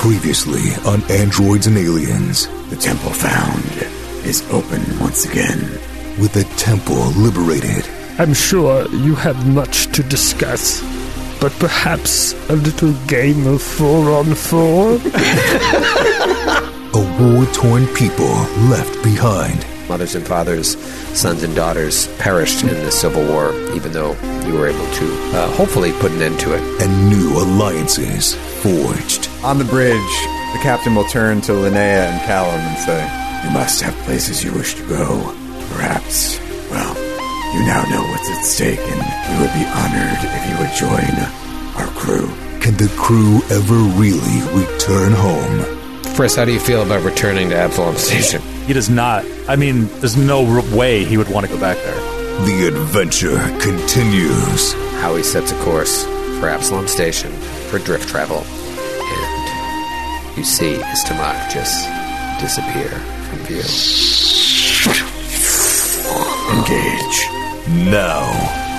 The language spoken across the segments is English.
Previously on Androids and Aliens, The temple found is open once again. with the temple liberated, I'm sure you have much to discuss, but perhaps a little game of four on four? a war torn people left behind, Mothers and fathers, sons and daughters perished in the Civil War, even though you were able to uh, hopefully put an end to it. and new alliances forged. On the bridge, the captain will turn to Linnea and Callum and say, You must have places you wish to go. Perhaps, well, you now know what's at stake, and we would be honored if you would join our crew. Can the crew ever really return home? Chris, how do you feel about returning to Absalom Station? He does not. I mean, there's no r- way he would want to go back there. The adventure continues. Howie sets a course for Absalom Station for drift travel, and you see Istamak just disappear from view. Engage. Now.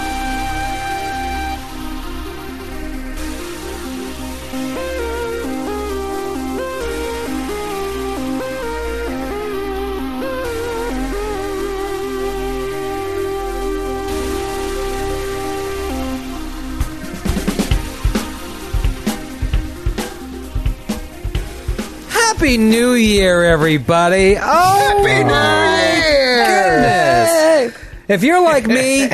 Happy New Year, everybody! Oh, Happy New Year! Goodness. If you're like me,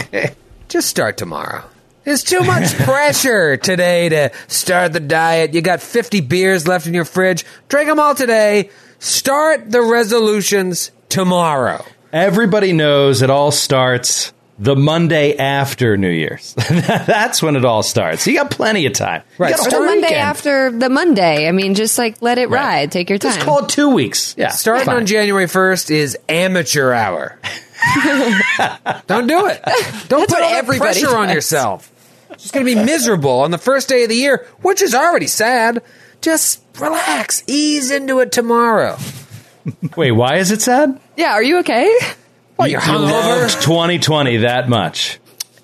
just start tomorrow. There's too much pressure today to start the diet. You got 50 beers left in your fridge. Drink them all today. Start the resolutions tomorrow. Everybody knows it all starts the Monday after New Year's. That's when it all starts. You got plenty of time. Right. You Start the Monday weekend. after the Monday. I mean, just like let it ride. Take your time. Just call it two weeks. Yeah. Starting fine. on January 1st is amateur hour. Don't do it. Don't That's put what all that everybody pressure on yourself. It's just going to be miserable on the first day of the year, which is already sad. Just relax. Ease into it tomorrow. Wait, why is it sad? yeah, are you okay? Well, you're hungover. loved 2020 that much.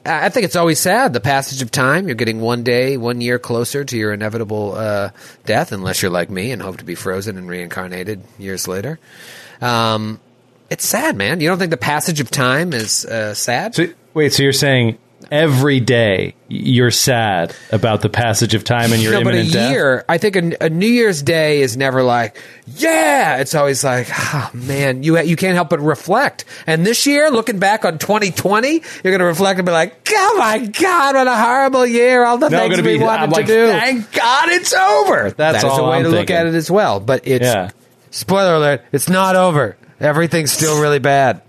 I think it's always sad. The passage of time. You're getting one day, one year closer to your inevitable uh, death, unless you're like me and hope to be frozen and reincarnated years later. Um, it's sad, man. You don't think the passage of time is uh, sad? So, wait, so you're saying every day you're sad about the passage of time and your no, but a death? year. I think a, a New Year's Day is never like, yeah. It's always like, oh, man, you you can't help but reflect. And this year, looking back on 2020, you're going to reflect and be like, oh my god, what a horrible year! All the No, things we be. wanted I'm to like, do. thank God it's over. That's That is all a way I'm to look at it as well. But it's Yeah. spoiler alert: it's not over. Everything's still really bad.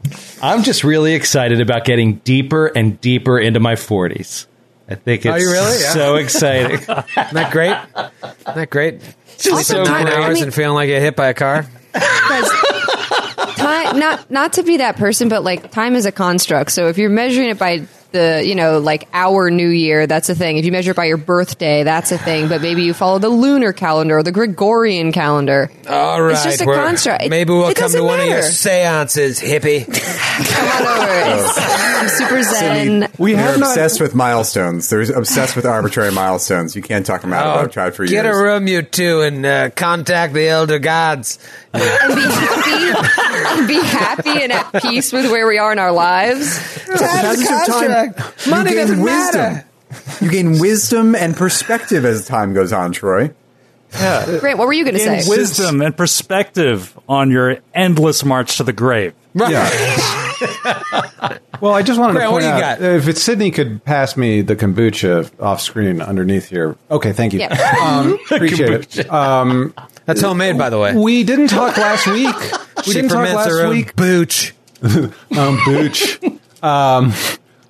I'm just really excited about getting deeper and deeper into my 40s. I think it's Are you really? Yeah. so exciting. Isn't that great? Isn't that great? Sleeping Also, nine time- I hours mean- and feeling like you're hit by a car. Guys, time, not not to be that person, but like time is a construct. So if you're measuring it by the you know like our new year, that's a thing. If you measure it by your birthday, that's a thing. But maybe you follow the lunar calendar or the Gregorian calendar. All right, It's just a construct. Maybe we'll it come to doesn't one of your seances, hippie. Come on over. I'm super zen. We have are not- obsessed with milestones. They're obsessed with arbitrary milestones. You can't talk them out. Oh, I've tried for years. Get years. a room, you two, and uh, contact the elder gods. And be happy, and be happy and at peace with where we are in our lives. Passage of time, Money you gain doesn't wisdom. matter. You gain wisdom and perspective as time goes on, Troy. Yeah. Grant, what were you going to say? Wisdom and perspective on your endless march to the grave. Well, I just wanted Grant, to what point do you out got? if it's Sydney could pass me the kombucha off screen underneath here. Okay, thank you. Yeah. Um, appreciate it. Um, That's homemade, by the way. we didn't talk last week. We She didn't talk last her own week. booch. Um, booch.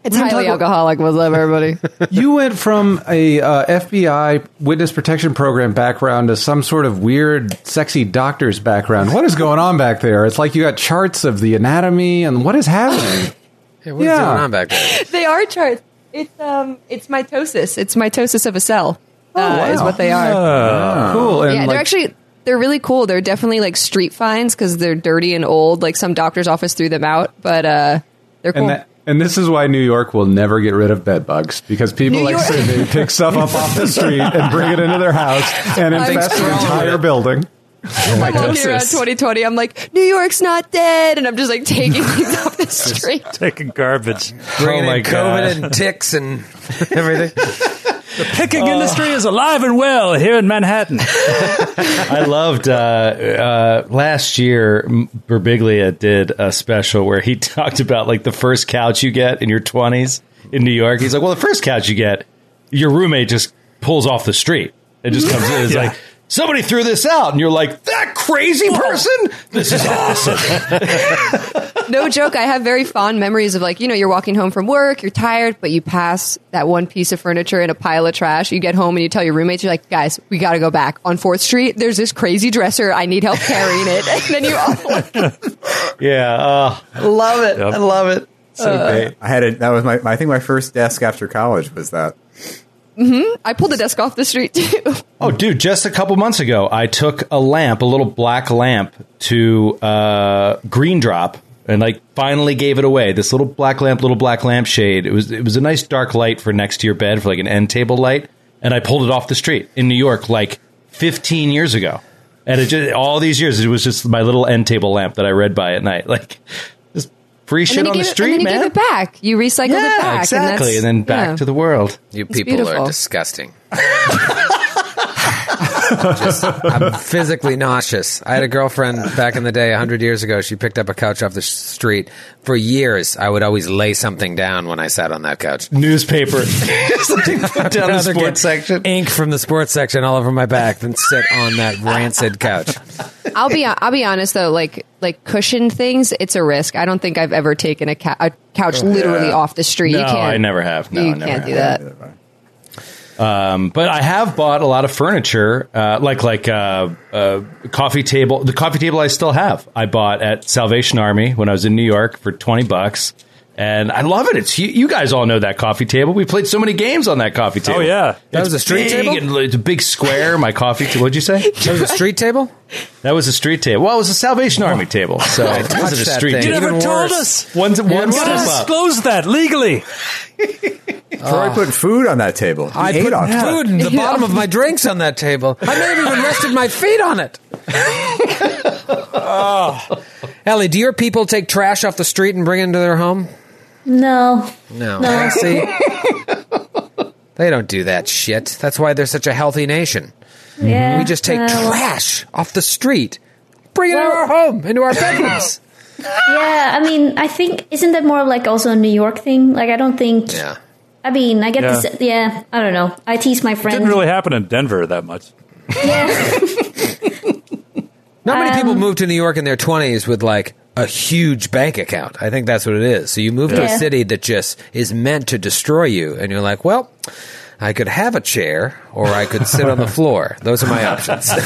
It's highly alcoholic. What's up, everybody? you went from a uh, FBI witness protection program background to some sort of weird, sexy doctor's background. What is going on back there? It's like you got charts of the anatomy, and what is happening? Hey, what's Yeah. going on back there? they are charts. It's um, it's mitosis. It's mitosis of a cell. uh, Is wow. what they are. cool. And yeah, like, they're actually they're really cool. They're definitely like street finds because they're dirty and old. Like some doctor's office threw them out, but uh, they're cool. and that And this is why New York will never get rid of bed bugs because people New like York- Sydney pick stuff up off the street and bring it into their house and infest the entire building. Oh I'm walking around 2020. I'm like, New York's not dead, and I'm just like taking things off the street. Taking garbage. Bringing Oh my in God. COVID and ticks and everything. The picking industry is alive and well here in Manhattan. I loved uh, uh, last year. Birbiglia did a special where he talked about like the first couch you get in your twenties in New York. He's like, well, the first couch you get, your roommate just pulls off the street. It just comes in. It's Yeah. like somebody threw this out, and you're like, that crazy person. This is awesome. No joke. I have very fond memories of like, you know, you're walking home from work, you're tired, but you pass that one piece of furniture in a pile of trash. You get home and you tell your roommates, you're like, guys, we got to go back on Fourth Street. There's this crazy dresser. I need help carrying it. And then you all yeah, uh, love it. I love it. So great. I had it. That was my. I think my first desk after college was that. Mm-hmm. I pulled the desk off the street too. Oh, dude, just a couple months ago, I took a lamp, a little black lamp, to uh, Green Drop, and like finally gave it away. This little black lamp, little black lampshade. It was it was a nice dark light for next to your bed for like an end table light, and I pulled it off the street in New York like 15 years ago. And it just, all these years, it was just my little end table lamp that I read by at night, like just free And shit on the gave it- street, and then you man. gave it back. You recycled yeah, it back. exactly, and, that's- then back yeah. to the world. You It's people are beautiful. disgusting. Just, I'm physically nauseous. I had a girlfriend back in the day, 100 years ago. She picked up a couch off the street. For years, I would always lay something down when I sat on that couch. Newspaper, just like put down the sports section. Ink from the sports section all over my back than sit on that rancid couch. I'll be I'll be honest though, like like cushion things, it's a risk. I don't think I've ever taken a, ca- a couch oh, literally off the street. No, you can't, I never have. No, you I never can't do that. Um, but I have bought a lot of furniture, uh, like like uh, uh, coffee table. The coffee table I still have. I bought at Salvation Army when I was in New York for twenty bucks, and I love it. It's you, you guys all know that coffee table. We played so many games on that coffee table. Oh, yeah. That It's was a street big table? and It's a big square. My coffee. table. What'd you say? That was a street table? That was a street table. Well, it was a Salvation Army table, so it wasn't a that street thing. You table. never Even told worse. us. One's one You step gotta up. disclose that legally. Troy put food on that table. He I ate put off that. food in the bottom of my drinks on that table. I may have even rested my feet on it. oh. Ellie, do your people take trash off the street and bring it into their home? No. No. No. See? they don't do that shit. That's why they're such a healthy nation. Yeah. We just take uh, trash off the street, bring it into our home, into our bedrooms. Yeah, I mean, I think isn't that more of like also a New York thing? Like, I don't think. yeah. I mean, I get Yeah. this. Yeah, I don't know. I tease my friends. Didn't really happen in Denver that much. yeah. Not many Um, people move to New York in their 20s with like a huge bank account. I think that's what it is. So you move to a city that just is meant to destroy you, and you're like, well, I could have a chair or I could sit on the floor. Those are my options.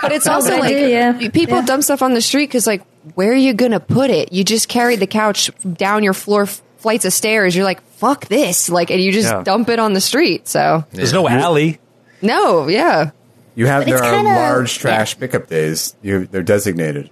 But it's also but like do, yeah. people Yeah. dump stuff on the street because like where are you gonna put it? You just carry the couch down your floor f- flights of stairs. You're like fuck this, like, and you just Yeah. dump it on the street. So There's no alley. no, yeah, You have But there are kinda- large trash pickup days. You they're designated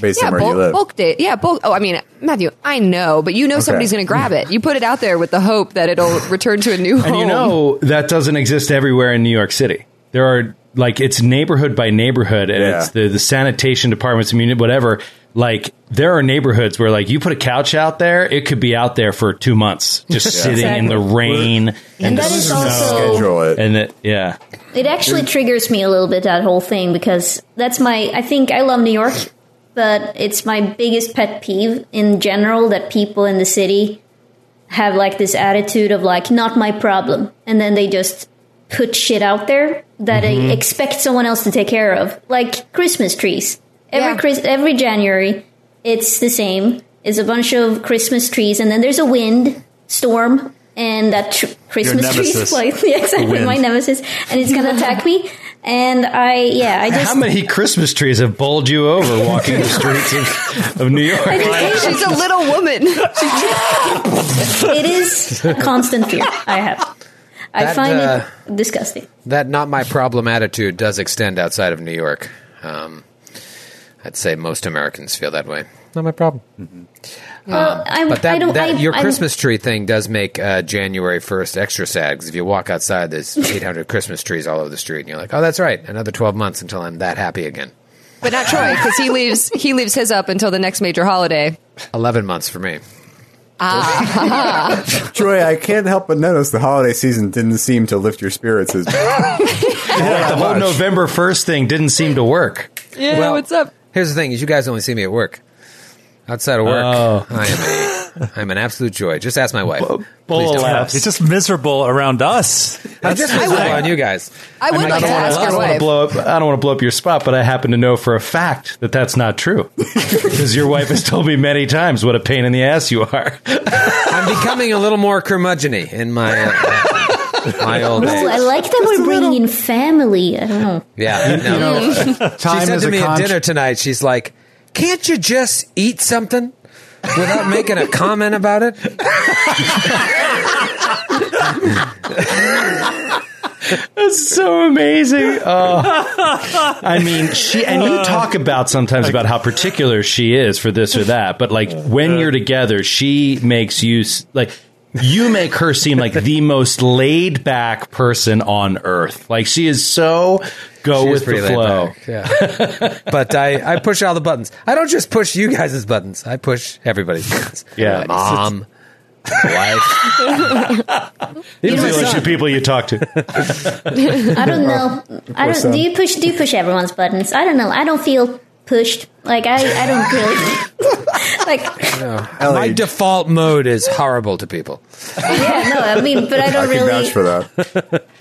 based yeah, on where bulk, you live. bulk day. Yeah, bulk. Oh, I mean, Matthew, I know, but you know somebody's gonna grab it. You put it out there with the hope that it'll return to a new home. And you know that doesn't exist everywhere in New York City. There are like it's neighborhood by neighborhood, and Yeah. it's the the sanitation departments, muni- whatever. Like there are neighborhoods where like you put a couch out there, it could be out there for two months, just sitting in the rain and, And the that is snow. also- Schedule it. and the, yeah, It actually triggers me a little bit that whole thing because that's my. I think I love New York, but it's my biggest pet peeve in general that people in the city have like this attitude of like not my problem, and then they just put shit out there that they mm-hmm. expect someone else to take care of, like Christmas trees. Every Yeah. Chris, every January, it's the same. It's a bunch of Christmas trees, and then there's a wind storm, and that tr- Christmas tree nemesis. like yeah, exactly wind. my nemesis, and it's gonna attack me. And I, yeah, I just How many Christmas trees have bowled you over walking the streets of, of New York? She's a little woman. it is a constant fear I have. I That, find uh, it disgusting. that not my problem attitude does extend outside of New York. Um, I'd say most Americans feel that way. not my problem. Well, I, But that, I don't. that I, your I'm- Christmas tree thing does make uh, January first extra sad because if you walk outside, there's 800 Christmas trees all over the street, and you're like, oh, that's right, another 12 months until I'm that happy again. But not Troy because he leaves he leaves his up until the next major holiday. 11 months for me. Ah. Troy, I can't help but notice the holiday season didn't seem to lift your spirits as the whole November 1st thing didn't seem to work. Yeah, Well, what's up? Here's the thing: is you guys only see me at work. Outside of work, Oh. I am a, I'm an absolute joy. Just ask my wife. Bull Please don't. laughs. He's just miserable around us. I'm just miserable on you guys. I would mean, like I to don't ask I your don't want to wife. blow up. I don't want to blow up your spot, but I happen to know for a fact that that's not true because your wife has told me many times what a pain in the ass you are. I'm becoming a little more curmudgeony in my uh, my old Ooh, I like that we're bringing in family. I don't know. Yeah, no. she said is to a me at con- dinner tonight. She's like, "Can't you just eat something without making a comment about it?" That's so amazing. Oh. I mean, she and you talk about sometimes about how particular she is for this or that, but like when you're together, she makes use like you make her seem like the most laid back person on earth. Like she is so go She with the flow. Yeah, but I, I push all the buttons. I don't just push you guys' buttons. I push everybody's buttons. Yeah. mom, wife. These are the people you talk to. I don't know. I don't. Do you push? Do you push everyone's buttons? I don't know. I don't feel pushed. Like I. I don't really. Like My default mode is horrible to people. yeah. No. I mean, but I I don't can really. vouch for that.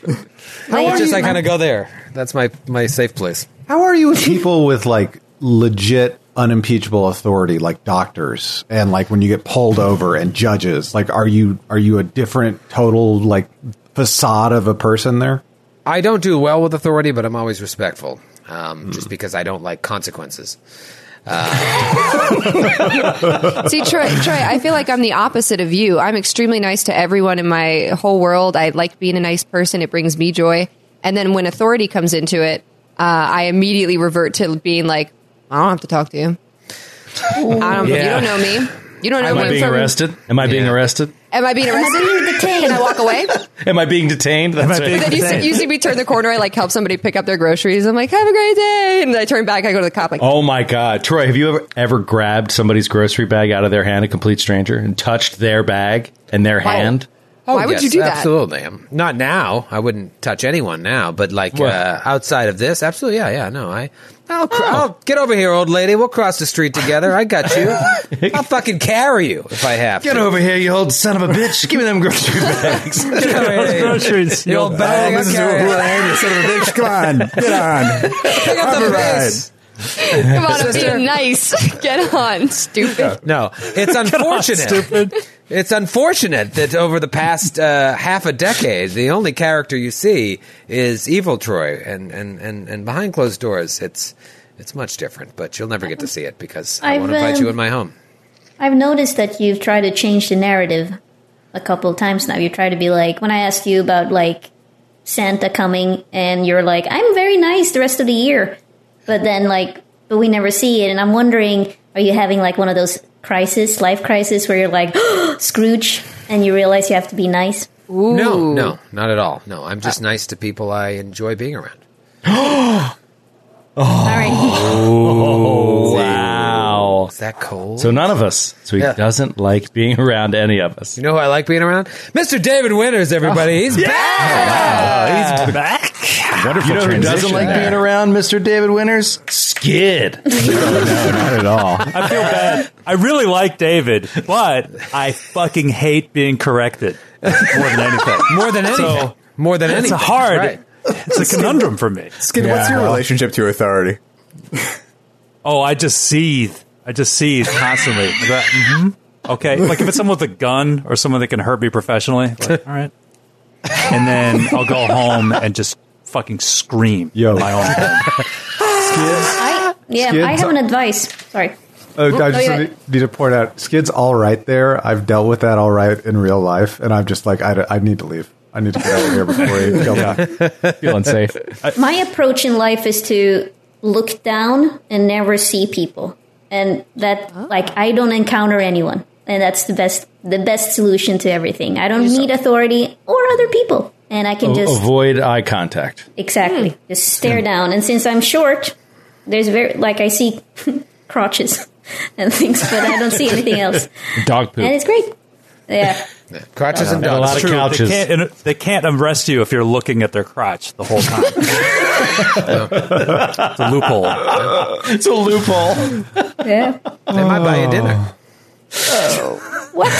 It's just I kind of go there. That's my my safe place. How are you with people with like legit unimpeachable authority like doctors and like when you get pulled over and judges like are you are you a different total like facade of a person there I don't do well with authority, but I'm always respectful, um, just because I don't like consequences. See, Troy, Troy, I feel like I'm the opposite of you. I'm extremely nice to everyone in my whole world. I like being a nice person. It brings me joy. And then when authority comes into it, uh, I immediately revert to being like, I don't have to talk to you. I don't, You don't know me. You don't know Am me I being from- arrested? Am I being arrested? Am I being arrested? Being detained? Can I walk away? Am I being detained? That's I right. being- then you see, you see me turn the corner. I like help somebody pick up their groceries. I'm like, have a great day. And I turn back. I go to the cop. Like, Oh my God, Troy! Have you ever ever grabbed somebody's grocery bag out of their hand, a complete stranger, and touched their bag and their hand? Why would yes, you do that? Absolutely. Um, Not now. I wouldn't touch anyone now, but like uh, outside of this, absolutely. Yeah, yeah. No, I. I'll, cr- I'll get over here, old lady. We'll cross the street together. I got you. I'll fucking carry you if I have to. Get to. over here, you old son of a bitch! Give me them grocery bags. Get over here. Groceries. The old bag. Oh, Mrs. O'Brien, you son of a bitch. Come on, get on. Pick up the Have pace. Come on, I'm being nice. Get on, stupid. No, it's unfortunate. stupid. It's unfortunate that over the past uh, half a decade, the only character you see is Evil Troy, and, and, and, and behind closed doors, it's it's much different. But you'll never get to see it because I I've, won't invite um, you in my home. I've noticed that you've tried to change the narrative a couple of times now. You try to be like, when I asked you about like Santa coming, and you're like, I'm very nice the rest of the year, but then like, but we never see it. And I'm wondering, are you having like one of those crisis, life crisis, where you're like Scrooge, and you realize you have to be nice? No, no, not at all. No, I'm just uh. nice to people I enjoy being around. oh. All right. Oh. wow. Is that cold? So none of us. So he Yeah. doesn't like being around any of us. you know who I like being around? Mr. David Winters, everybody. Oh. He's back. he's back. You know who doesn't like being around Mr. David Winters? Skid. not at all I feel bad. I really like David, but I fucking hate being corrected more than anything. More than anything. So, More than it's anything. a hard. Right. It's a conundrum for me. Skid, what's your relationship to authority? Oh, I just seethe. I just seethe constantly. Like, mhm. Okay, like if it's someone with a gun or someone that can hurt me professionally, like, all right. And then I'll go home and just fucking scream Yo. in my own head. I yeah, Skids I have an advice. Sorry. Oh, I just oh, yeah. need need to point out, Skid's all right there. I've dealt with that all right in real life, and I'm just like, I, I need to leave. I need to get out of here before he kills me. Feeling safe. My approach in life is to look down and never see people. and that like I don't encounter anyone, and that's the best the best solution to everything. I don't need authority or other people, and I can A- just avoid eye contact. exactly hmm. just stare down. And since I'm short, there's very like I see crotches and things, but I don't see anything else, Dog poop. and it's great. Yeah. Crotches and And a lot of couches. They can't, they can't arrest you if you're looking at their crotch the whole time. it's a loophole. It's a loophole. Yeah. They might buy you dinner. Oh. What?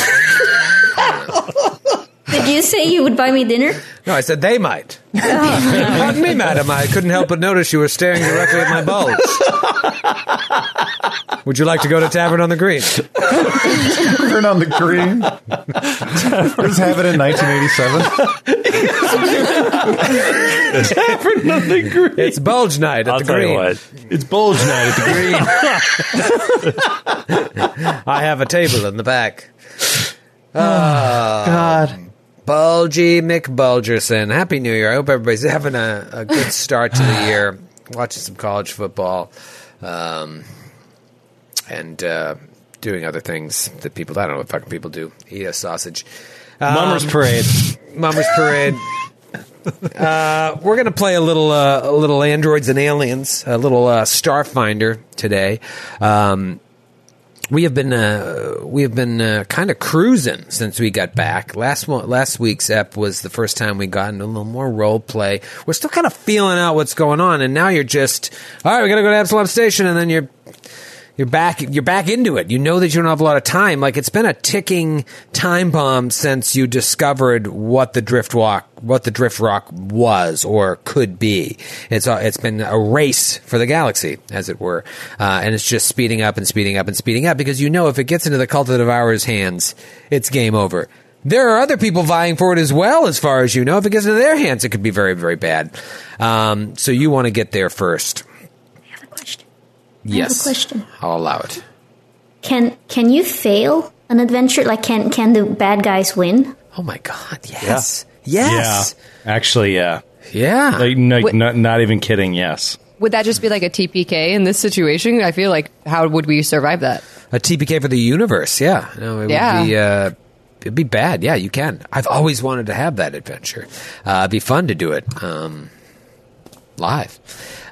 Did you say you would buy me dinner? No, I said they might. Pardon me, madam. I couldn't help but notice you were staring directly at my bulge. Would you like to go to Tavern on the Green? Turn on the green. Just have it in 1987. Tavern on the Green. It's bulge night at I'll the tell you Green. what. It's bulge night at the green. I have a table in the back. Oh, God. Bulgy McBulgerson. Happy New Year. I hope everybody's having a, a good start to the year. Watching some college football. Um, and uh, doing other things that people, I don't know what fucking people do. Eat a sausage. Mummers Parade. Mummers Parade. Uh, we're gonna play a little, uh, a little androids and aliens, a little uh, Starfinder today. Um, we have been, uh, we have been uh, kind of cruising since we got back. Last one, last week's ep was the first time we got into a little more role play. We're still kind of feeling out what's going on, and now you're just, all right, we gotta go to Absalom Station, and then you're you're back you're back into it you know that you don't have a lot of time like it's been a ticking time bomb since you discovered what the drift walk what the drift rock was or could be it's a, it's been a race for the galaxy as it were uh, and it's just speeding up and speeding up and speeding up because you know if it gets into the cult of devourer's hands it's game over there are other people vying for it as well, as far as you know. If it gets into their hands, it could be very, very bad. Um, so you want to get there first. I have a question. Yes. question. I'll allow it. Can can you fail an adventure? Like can can the bad guys win? Oh my god, yes. Yes. Yeah. Actually, yeah. Yeah. Like, no, Wait. not, not even kidding. Yes. Would that just be like a TPK in this situation? I feel like how would we survive that? A TPK for the universe, yeah. No, it Yeah. would be uh it'd be bad. Yeah, you can. I've always wanted to have that adventure. Uh it'd be fun to do it um live.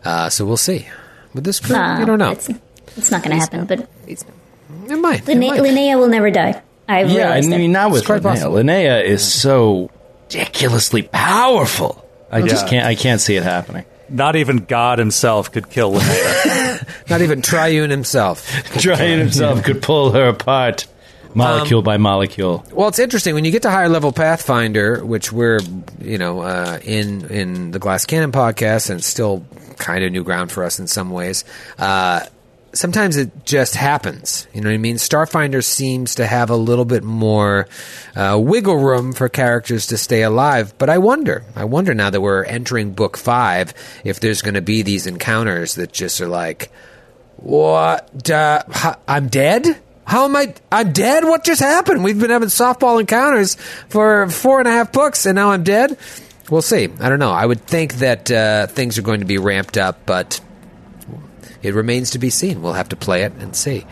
Uh so we'll see. With this crew, Nah, you don't know. It's, it's not going to happen. But It might. it might. Linnea will never die. I Yeah, I mean, not with It's quite Linnea. possible. Linnea is so ridiculously powerful. I just Yeah. can't. I can't see it happening. Not even God himself could kill Linnea. Not even Triune himself. Giant himself could pull her apart, molecule by molecule. Well, it's interesting when you get to higher level Pathfinder, which we're you know uh, in in the Glass Cannon podcast, and it's still kind of new ground for us in some ways. Uh, sometimes it just happens. You know what I mean? Starfinder seems to have a little bit more uh, wiggle room for characters to stay alive. But I wonder, I wonder now that we're entering book five, if there's going to be these encounters that just are like, what? Uh, I'm dead? How am I? I'm dead? What just happened? We've been having softball encounters for four and a half books, and now I'm dead? We'll see. I don't know. I would think that uh, things are going to be ramped up, but it remains to be seen. We'll have to play it and see.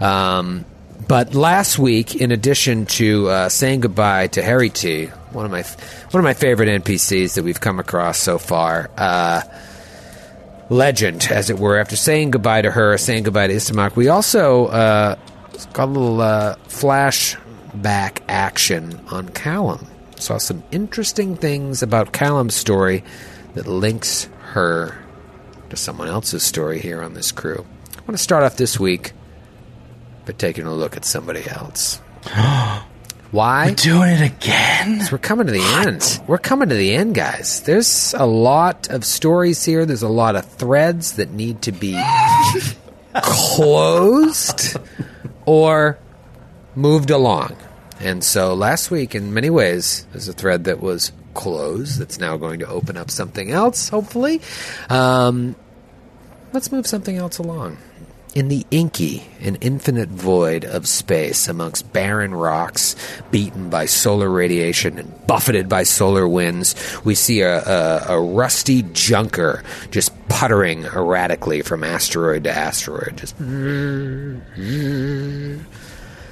Um, but last week, in addition to uh, saying goodbye to Harry T, one of my one of my favorite NPCs that we've come across so far, uh, legend, as it were. After saying goodbye to her, saying goodbye to Istamak, we also uh, got a little uh, flashback action on Callum. Saw some interesting things about Callum's story that links her to someone else's story here on this crew. I want to start off this week by taking a look at somebody else. Why? Doing it again. We're coming to the end. We're coming to the end, guys. There's a lot of stories here. There's a lot of threads that need to be closed or moved along. And so last week, in many ways, there's a thread that was closed that's now going to open up something else, hopefully. Um, let's move something else along. In the inky and infinite void of space, amongst barren rocks, beaten by solar radiation and buffeted by solar winds, we see a, a, a rusty junker just puttering erratically from asteroid to asteroid. Just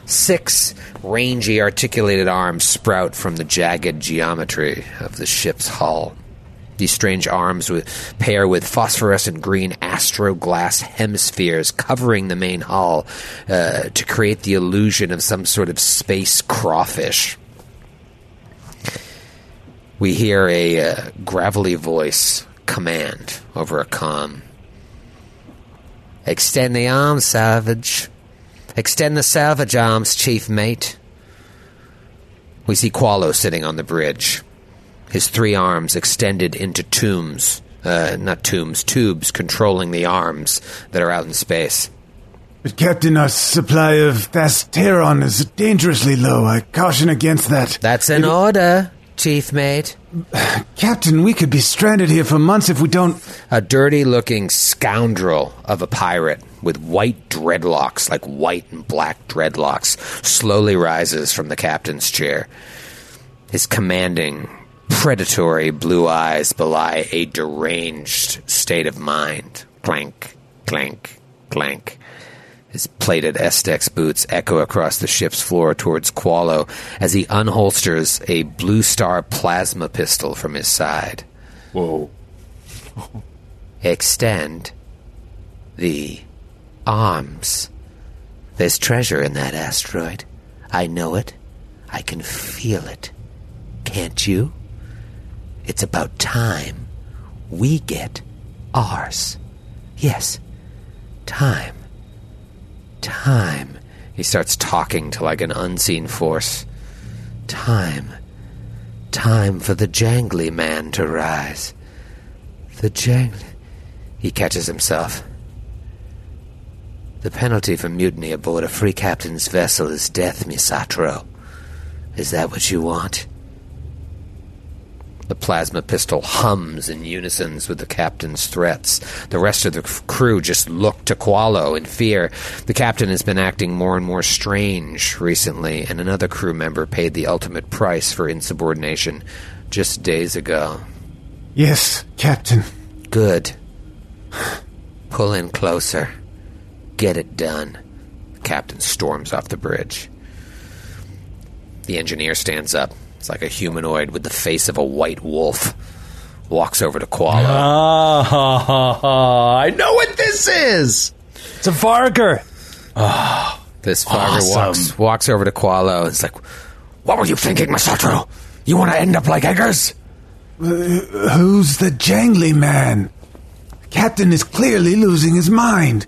six rangy, articulated arms sprout from the jagged geometry of the ship's hull. These strange arms with, pair with phosphorescent green astroglass hemispheres covering the main hull uh, to create the illusion of some sort of space crawfish. We hear a uh, gravelly voice command over a comm. Extend the arms, salvage. Extend the salvage arms, chief mate. We see Qualo sitting on the bridge, his three arms extended into tombs, uh, not tombs, tubes controlling the arms that are out in space. But Captain, our supply of Fasteron is dangerously low. I caution against that. That's an order, chief mate. Captain, we could be stranded here for months if we don't. A dirty looking scoundrel of a pirate with white dreadlocks, like white and black dreadlocks, slowly rises from the captain's chair. His commanding, predatory blue eyes belie a deranged state of mind. Clank, clank, clank. His plated Estex boots echo across the ship's floor towards Qualo as he unholsters a Blue Star plasma pistol from his side. Whoa. Extend the arms. There's treasure in that asteroid. I know it. I can feel it. Can't you? It's about time we get ours. Yes, time. Time. He starts talking to like an unseen force. Time. Time for the jangly man to rise. The jangly. He catches himself. The penalty for mutiny aboard a free captain's vessel is death, Misatro. Is that what you want? The plasma pistol hums in unison with the captain's threats. The rest of the crew just look to Qualo in fear. The captain has been acting more and more strange recently, and another crew member paid the ultimate price for insubordination just days ago. Yes, Captain. Good. Pull in closer. Get it done. The captain storms off the bridge. The engineer stands up. It's like a humanoid with the face of a white wolf. Walks over to Qualo. Ah, I know what this is. It's a Varger. This Farger Awesome. walks walks over to Qualo and is like, What were you thinking, Masatro? You want to end up like Eggers? Who's the jangly man? The Captain is clearly losing his mind.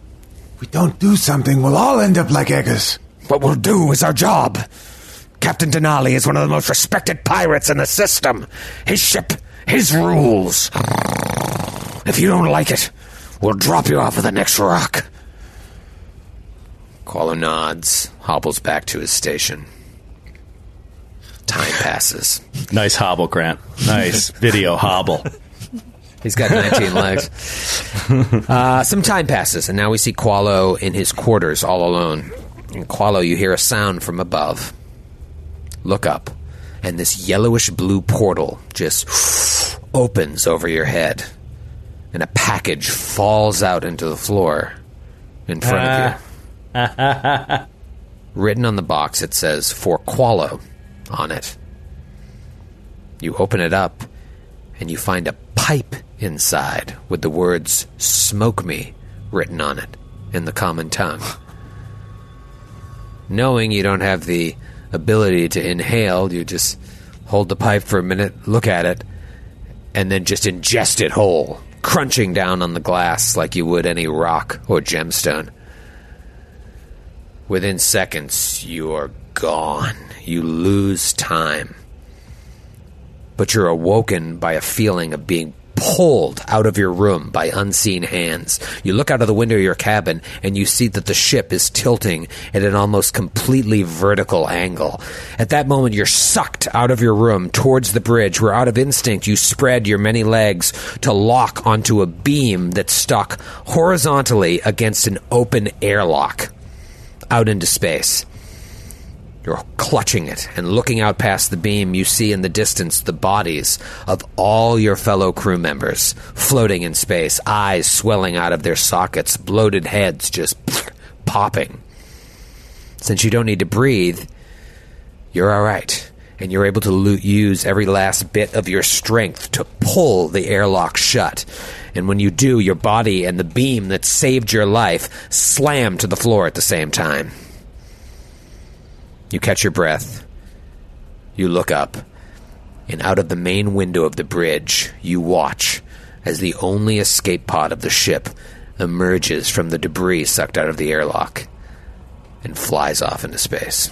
If we don't do something, we'll all end up like Eggers. What we'll do is our job. Captain Denali is one of the most respected pirates in the system. His ship, his rules. If you don't like it, we'll drop you off of the next rock. Qualo nods, hobbles back to his station. Time passes. Nice hobble, Grant. Nice video hobble. He's got 19 legs. Uh, some time passes, and now we see Qualo in his quarters all alone. In Qualo, you hear a sound from above. Look up, and this yellowish blue portal just opens over your head, and a package falls out into the floor in front of you. Written on the box, it says, For Qualo on it. You open it up, and you find a pipe inside with the words Smoke Me written on it in the common tongue. Knowing you don't have the ability to inhale, you just hold the pipe for a minute, look at it, and then just ingest it whole, crunching down on the glass like you would any rock or gemstone. Within seconds, you are gone. You lose time but you're awoken by a feeling of being pulled out of your room by unseen hands. You look out of the window of your cabin and you see that the ship is tilting at an almost completely vertical angle. At that moment, you're sucked out of your room towards the bridge, where out of instinct you spread your many legs to lock onto a beam that's stuck horizontally against an open airlock out into space. You're clutching it, and looking out past the beam, you see in the distance the bodies of all your fellow crew members floating in space, eyes swelling out of their sockets, bloated heads just popping. Since you don't need to breathe, you're all right, and you're able to use every last bit of your strength to pull the airlock shut. And when you do, your body and the beam that saved your life slam to the floor at the same time. You catch your breath. You look up, and out of the main window of the bridge, you watch as the only escape pod of the ship emerges from the debris sucked out of the airlock and flies off into space.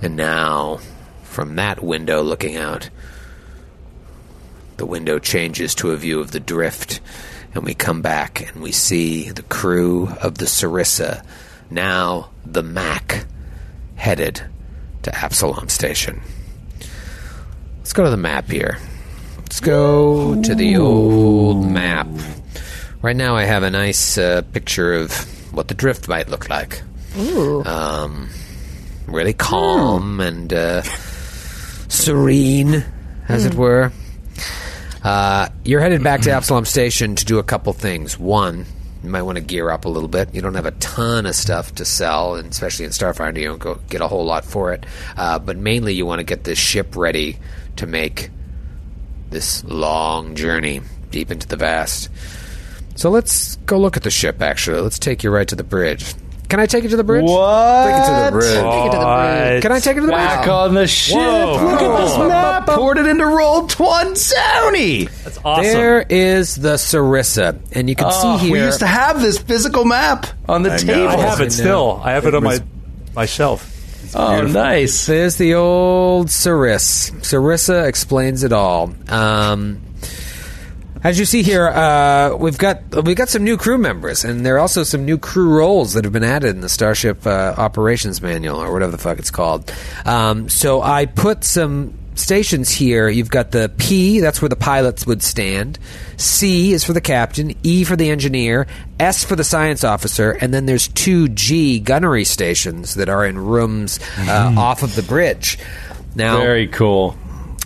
And now, from that window looking out, the window changes to a view of the drift, and we come back and we see the crew of the Sarissa, now the Mac, headed to Absalom Station. Let's go to the map here. Let's go to the old map. Right now, I have a nice uh, picture of what the drift might look like. Ooh. Um, really calm and uh, serene, as it were. Uh, you're headed back to Absalom Station to do a couple things. One, you might want to gear up a little bit. You don't have a ton of stuff to sell, and especially in Starfinder, you don't go get a whole lot for it. Uh, but mainly, you want to get this ship ready to make this long journey deep into the vast. So let's go look at the ship. Actually, let's take you right to the bridge. Can I take it to the bridge? What? Take it to the bridge. Take it to the bridge. Can I take you to the Back bridge? on the ship. Whoa. Look at this map. I Poured it into roll twenty. That's awesome. There is the Sarissa, and you can Oh, see here. we used to have this physical map on the I know. table. I have it still. I have it, on my my shelf. Oh, nice. There's the old Saris. Sarissa explains it all. Um, as you see here, uh, we've got we've got some new crew members, and there are also some new crew roles that have been added in the Starship uh, Operations Manual, or whatever the fuck it's called. Um, so I put some stations here. You've got the P, that's where the pilots would stand. C is for the captain. E for the engineer. S for the science officer, and then there's two G gunnery stations that are in rooms uh, off of the bridge. Now, Very cool.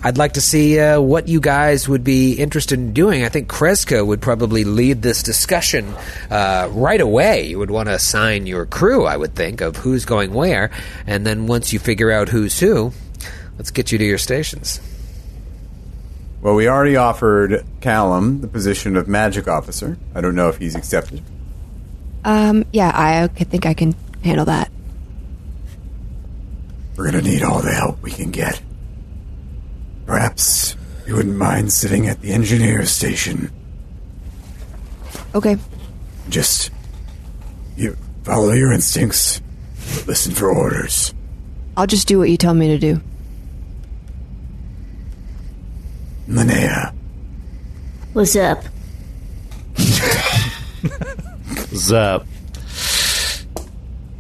I'd like to see uh, what you guys would be interested in doing. I think Kreska would probably lead this discussion uh, right away. You would want to assign your crew, I would think, of who's going where, and then once you figure out who's who, let's get you to your stations. Well, we already offered Callum the position of magic officer. I don't know if he's accepted. Um, yeah, I think I can handle that. We're gonna need all the help we can get. Perhaps you wouldn't mind sitting at the engineer station. Okay. Just you follow your instincts. Listen for orders. I'll just do what you tell me to do. Linnea, What's up? Zup.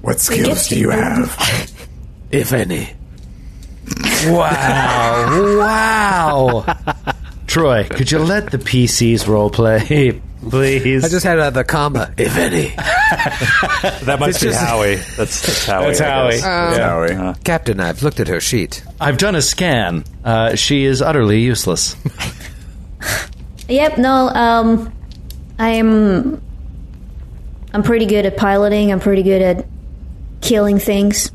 what skills do you have? If any. Wow. wow. Troy, could you let the PCs role play, please? I just had uh, the comma, if any. That must be Howie. That's, that's Howie. That's I Howie. guess. Howie. Captain, I've looked at her sheet. I've done a scan. Uh, she is utterly useless. Yep, no, um I'm I'm pretty good at piloting, I'm pretty good at killing things,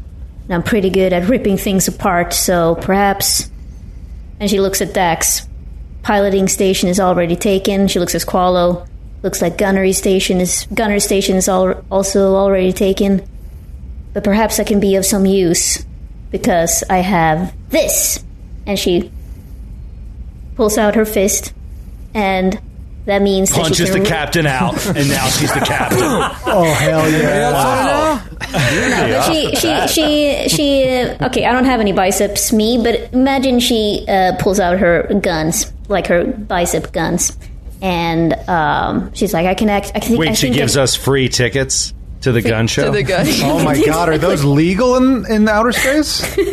and I'm pretty good at ripping things apart, so perhaps and she looks at Dax. Piloting station is already taken. She looks at Qualo. Looks like gunnery station is gunner station is al- also already taken. But perhaps I can be of some use because I have this. And she pulls out her fist, and that means that she Punches can the captain out, and now she's the captain. Oh hell yeah! Wow. But she, she, she, she. Uh, okay, I don't have any biceps, me. But imagine she uh, pulls out her guns, like her bicep guns, and um, she's like, "I can act. I think. I Wait, she think gives I, us free tickets. To the gun show. To the gun. Oh my god, are those legal in, in outer space? In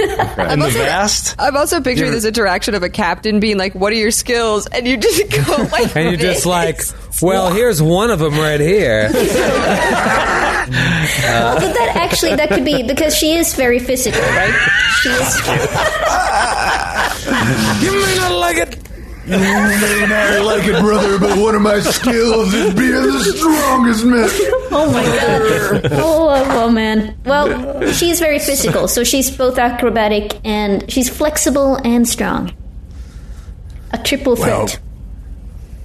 the vast? I'm also picturing this interaction of a captain being like, "What are your skills?" and you just go like, And you're just like, well, here's one of them right here. Uh, well, but that actually that could be because she is very physical, right? She is. You may not like it. You may not like it, brother, but one of my skills is being the strongest man. Oh my god. Oh, oh, oh, man. Well, she's very physical, so she's both acrobatic and she's flexible and strong. A triple Well, threat.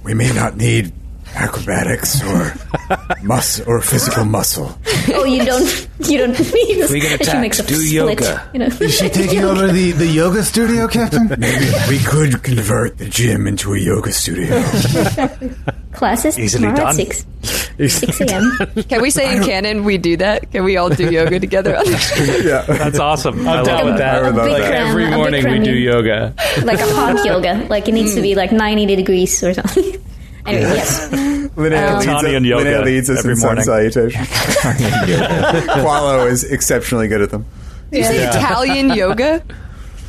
we may not need acrobatics or mus or physical muscle. oh, you don't. You don't need. We can She attack. makes a Do split, yoga. You know. Is she taking over the, the yoga studio, Captain? Maybe we could convert the gym into a yoga studio. Classes Easily tomorrow done. at six. Six a.m. Can we say in canon we do that? Can we all do yoga together? on the That's awesome. I I'm down love with it. that. I would love Like that. every Bikram, morning we Bikram do yoga. like a hot yoga. Like it needs to be mm. like ninety degrees or something. Anyway, yes. Linnea um, leads, Italian us- yoga Linnea leads us every in sun morning. salutation. Qualo is exceptionally good at them. Did you say Italian yoga?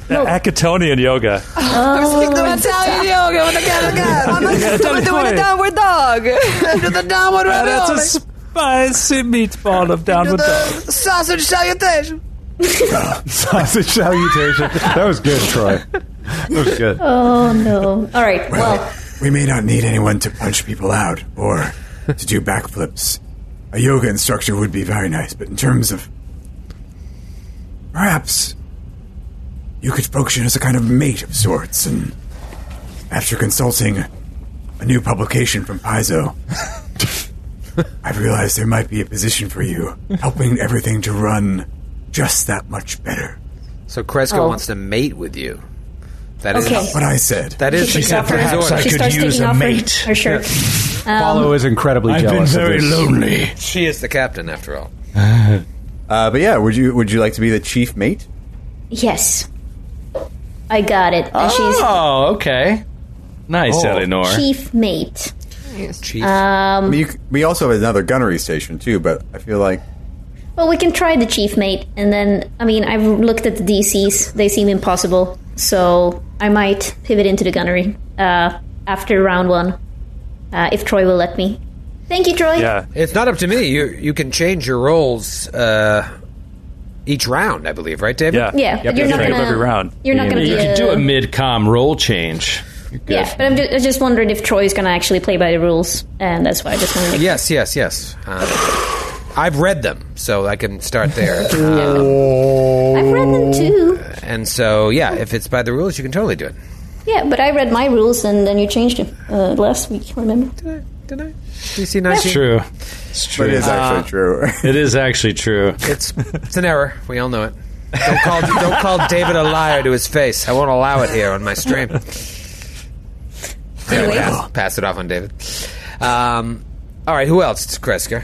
Akitonian yoga. Oh, Italian oh. yoga with the cat. I'm doing a downward dog. Do the downward That's a spicy meatball of downward dog. sausage salutation. Sausage salutation. That was good, Troy. That was good. Oh no. All right. Well, We may not need anyone to punch people out or to do backflips. A yoga instructor would be very nice, but in terms of perhaps you could function as a kind of mate of sorts. And after consulting a new publication from Paizo, I've realized there might be a position for you, helping everything to run just that much better. So Kreska Oh. wants to mate with you. That is Okay. What I said. that is she the captain's starts- order. she could use a off her, mate. her shirt. Qualo is incredibly jealous of this. lonely. She is the captain, after all. Uh, but yeah, would you would you like to be the chief mate? Yes. I got it. And Oh, okay. Nice, Oh. Eleanor. chief mate. Chief. I mean, you, we also have another gunnery station too, but I feel like Well, we can try the chief mate, and then I mean, I've looked at the DCs; they seem impossible. So I might pivot into the gunnery uh, after round one, uh, if Troy will let me. Thank you, Troy. Yeah. it's not up to me. You you can change your roles uh, each round, I believe, right, David? Yeah. Yeah, but you're you not can gonna. every round. You're not gonna You be could a, do a mid-com role change. Yeah, but I'm just, I just wondered if Troy's gonna actually play by the rules, and that's why I just wanted to. Yes, yes, yes. Uh, I've read them, so I can start there. Um, I've read them too. And so, yeah, if it's by the rules, you can totally do it. Yeah, but I read my rules, and then you changed them uh, last week. Remember? Did I? Did I? DC 19? True. It's true. but it is actually true. It is actually true. It's it's an error. We all know it. Don't call don't call David a liar to his face. I won't allow it here on my stream. Yeah, Anyway. pass, pass it off on David. Um, all right, who else? It's Kreska.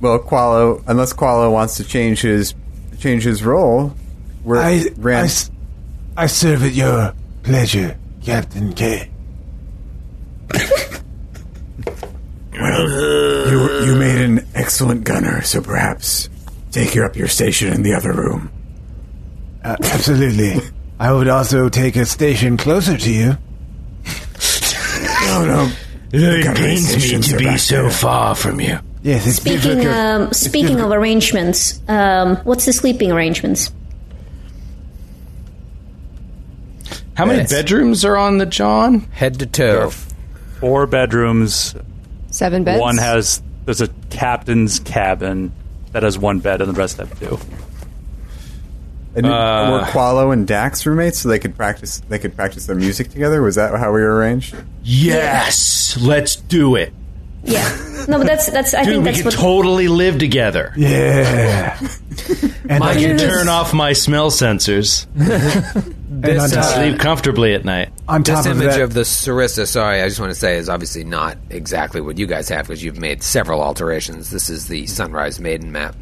well, Qualo, unless Qualo wants to change his change his role, we're I, I, Rand- s- I serve at your pleasure, Captain K. Well, you, you made an excellent gunner, so perhaps take her up your station in the other room. Uh, absolutely. I would also take a station closer to you. No, no. It pains me to be so there. far from you. Yes, it's Speaking difficult. um, It's speaking of arrangements, um, what's the sleeping arrangements? How many Yes. bedrooms are on the John? Head to toe. Four bedrooms. Seven beds. One has there's a captain's cabin that has one bed, and the rest have two. and Uh, were Qualo and Dax roommates, so they could practice they could practice their music together. Was that how we were arranged? Yes, let's do it. Yeah, no, but that's that's. I Dude, think we that's could what. totally live together. Yeah. and I I can turn off my smell sensors and on This, top, uh, sleep comfortably at night. on top This of image that, of the Sarissa, sorry, I just want to say, is obviously not exactly what you guys have because you've made several alterations. This is the Sunrise Maiden map.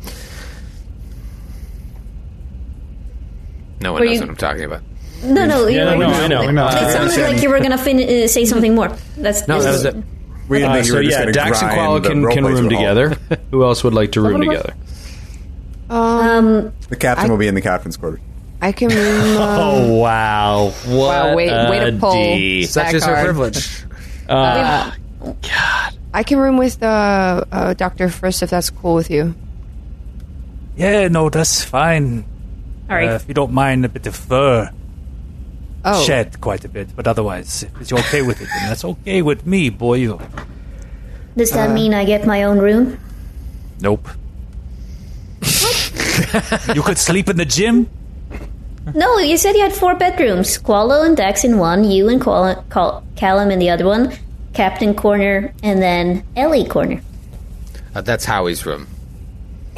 No one knows you- what I'm talking about. No, no, Yeah, were, no, no, I know. It, know. it sounded like you were gonna fin- uh, say something more. That's No, this that is- was it. We didn't Uh, think you so were just yeah, gonna Dax and grind Qualo can, can room together. Who else would like to room together? Um, The captain will be in the captain's quarters. I can room. Uh, Oh wow! What Wow, wait- way to a pull. D. Such Such is is her her hard. privilege. Uh, I can room with uh, uh, Doctor Frisk if that's cool with you. Yeah, no, that's fine. all right. Uh, if you don't mind a bit of fur Oh, shed quite a bit, but otherwise, if you're okay with it, then that's okay with me, boy. Does uh, that mean I get my own room? Nope. you could sleep in the gym. No, you said you had four bedrooms. Qualo and Dex in one, you and Qualo, Cal- Callum in the other one, Captain corner, and then Ellie corner. Uh, that's Howie's room.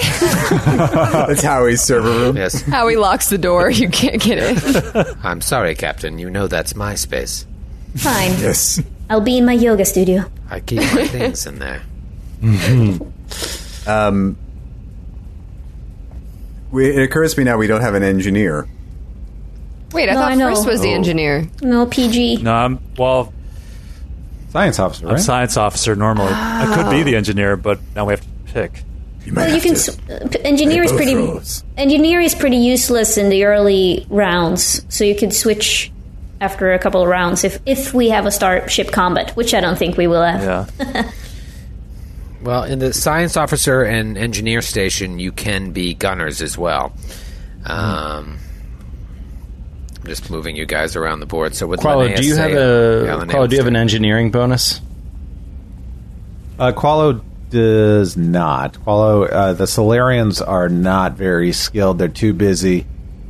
That's Howie's server room. Yes. Howie locks the door. You can't get in. I'm sorry, Captain. You know that's my space. Fine. Yes. I'll be in my yoga studio. I keep my things in there. Um, we, it occurs to me now we don't have an engineer. Wait, I No, thought I know. Frisk was the Oh. engineer. No, PG. No, I'm well. Science officer, I'm right? science officer normally. I could be the engineer, but now we have to pick. You might Well, you have can. to s- uh, p- engineer is both pretty. roles. Engineer is pretty useless in the early rounds, so you could switch after a couple of rounds if if we have a starship combat, which I don't think we will have. Yeah. Well, in the science officer and engineer station, you can be gunners as well. Um, I'm just moving you guys around the board. So with Qualo, do you have a Yeah, Qualo, do you have an engineering bonus? Uh, Qualo does not. Qualo, uh, the Solarians are not very skilled. They're too busy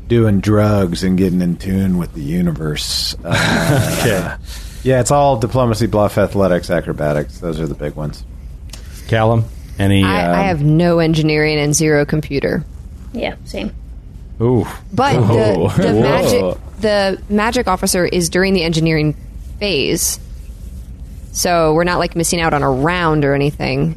doing drugs and getting in tune with the universe. Uh, Okay. yeah, it's all diplomacy, bluff, athletics, acrobatics. Those are the big ones. Callum, any? I, um, I have no engineering and zero computer. Yeah, same. Ooh. But Whoa. the, the Whoa. magic the magic officer is during the engineering phase. So we're not like missing out on a round or anything.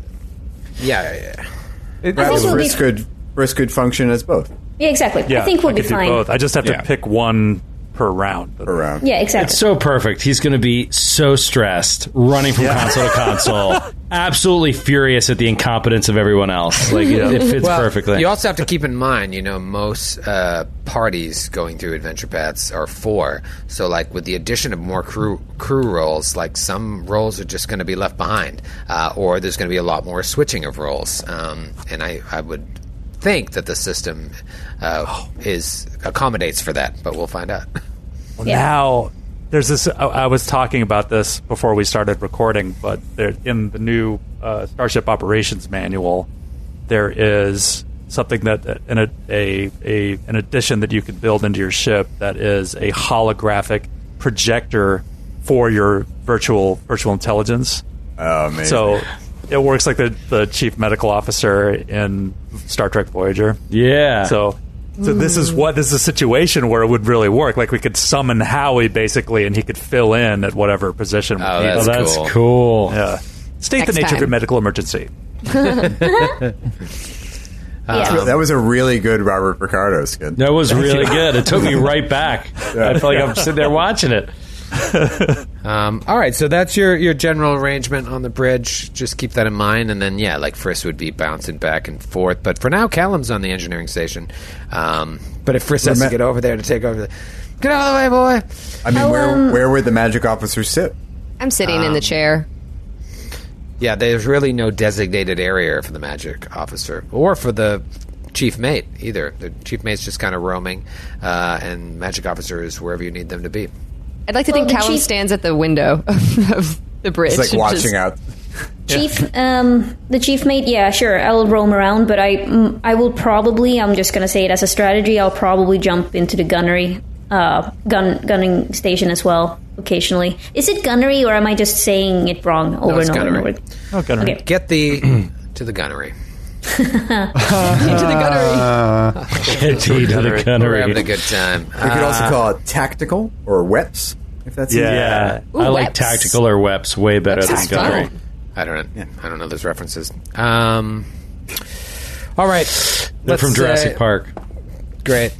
Yeah, yeah, yeah. It- I think Perhaps we'll be- could, Frisk could function as both Yeah, exactly. Yeah, I think we'll be could do fine. both. I just have Yeah. to pick one per round. Per round. Yeah, exactly. It's so perfect. He's going to be so stressed, running from console to console, absolutely furious at the incompetence of everyone else. Like it, it fits Well, perfectly. You also have to keep in mind, you know, most uh, parties going through adventure paths are four. So, like with the addition of more crew crew roles, like some roles are just going to be left behind, uh, or there's going to be a lot more switching of roles. Um, and I, I would think that the system uh, is accommodates for that, but we'll find out. Well, Yeah. now there's this. I, I was talking about this before we started recording, but there, in the new uh, Starship Operations Manual, there is something that uh, in a, a, a an addition that you can build into your ship that is a holographic projector for your virtual virtual intelligence. Oh, amazing. So it works like the, the chief medical officer in Star Trek Voyager. yeah. So, so this is what this is a situation where it would really work. Like we could summon Howie basically, and he could fill in at whatever position. we Oh, need. oh, that's that's cool. cool. yeah. State the Next nature of your medical emergency. yeah. that was a really good Robert Picardo skit. That was really good. It took me right back. I feel like I'm sitting there watching it. Um, all right, so that's your, your general arrangement on the bridge. Just keep that in mind, and then yeah, like Frisk would be bouncing back and forth. But for now, Callum's on the engineering station. Um, but if Frisk has to get over there to take over, the, get out of the way, boy. I mean, How, where um, where would the magic officer sit? I'm sitting in the chair. Yeah, there's really no designated area for the magic officer or for the chief mate either. The chief mate's just kind of roaming, uh, and magic officer is wherever you need them to be. I'd like to Well, think Callum chief- stands at the window of the bridge. It's like watching just- out. Chief, um, the chief mate. Yeah, sure. I will roam around, but I, mm, I will probably. I'm just gonna say it as a strategy. I'll probably jump into the gunnery, uh, gun gunning station as well. Occasionally, is it gunnery or am I just saying it wrong over it's and over gunnery. and over? Oh, gunnery. Okay. Get the to the gunnery. into the gunnery. Indeed, to the We're having a good time. We could also call it tactical or weps, if that's Yeah. Yeah, Ooh, I like Weps. tactical or weps way better than is gunnery. fun. I don't know. I don't know those references. Um, all right, They're let's, from Jurassic uh, Park. Great.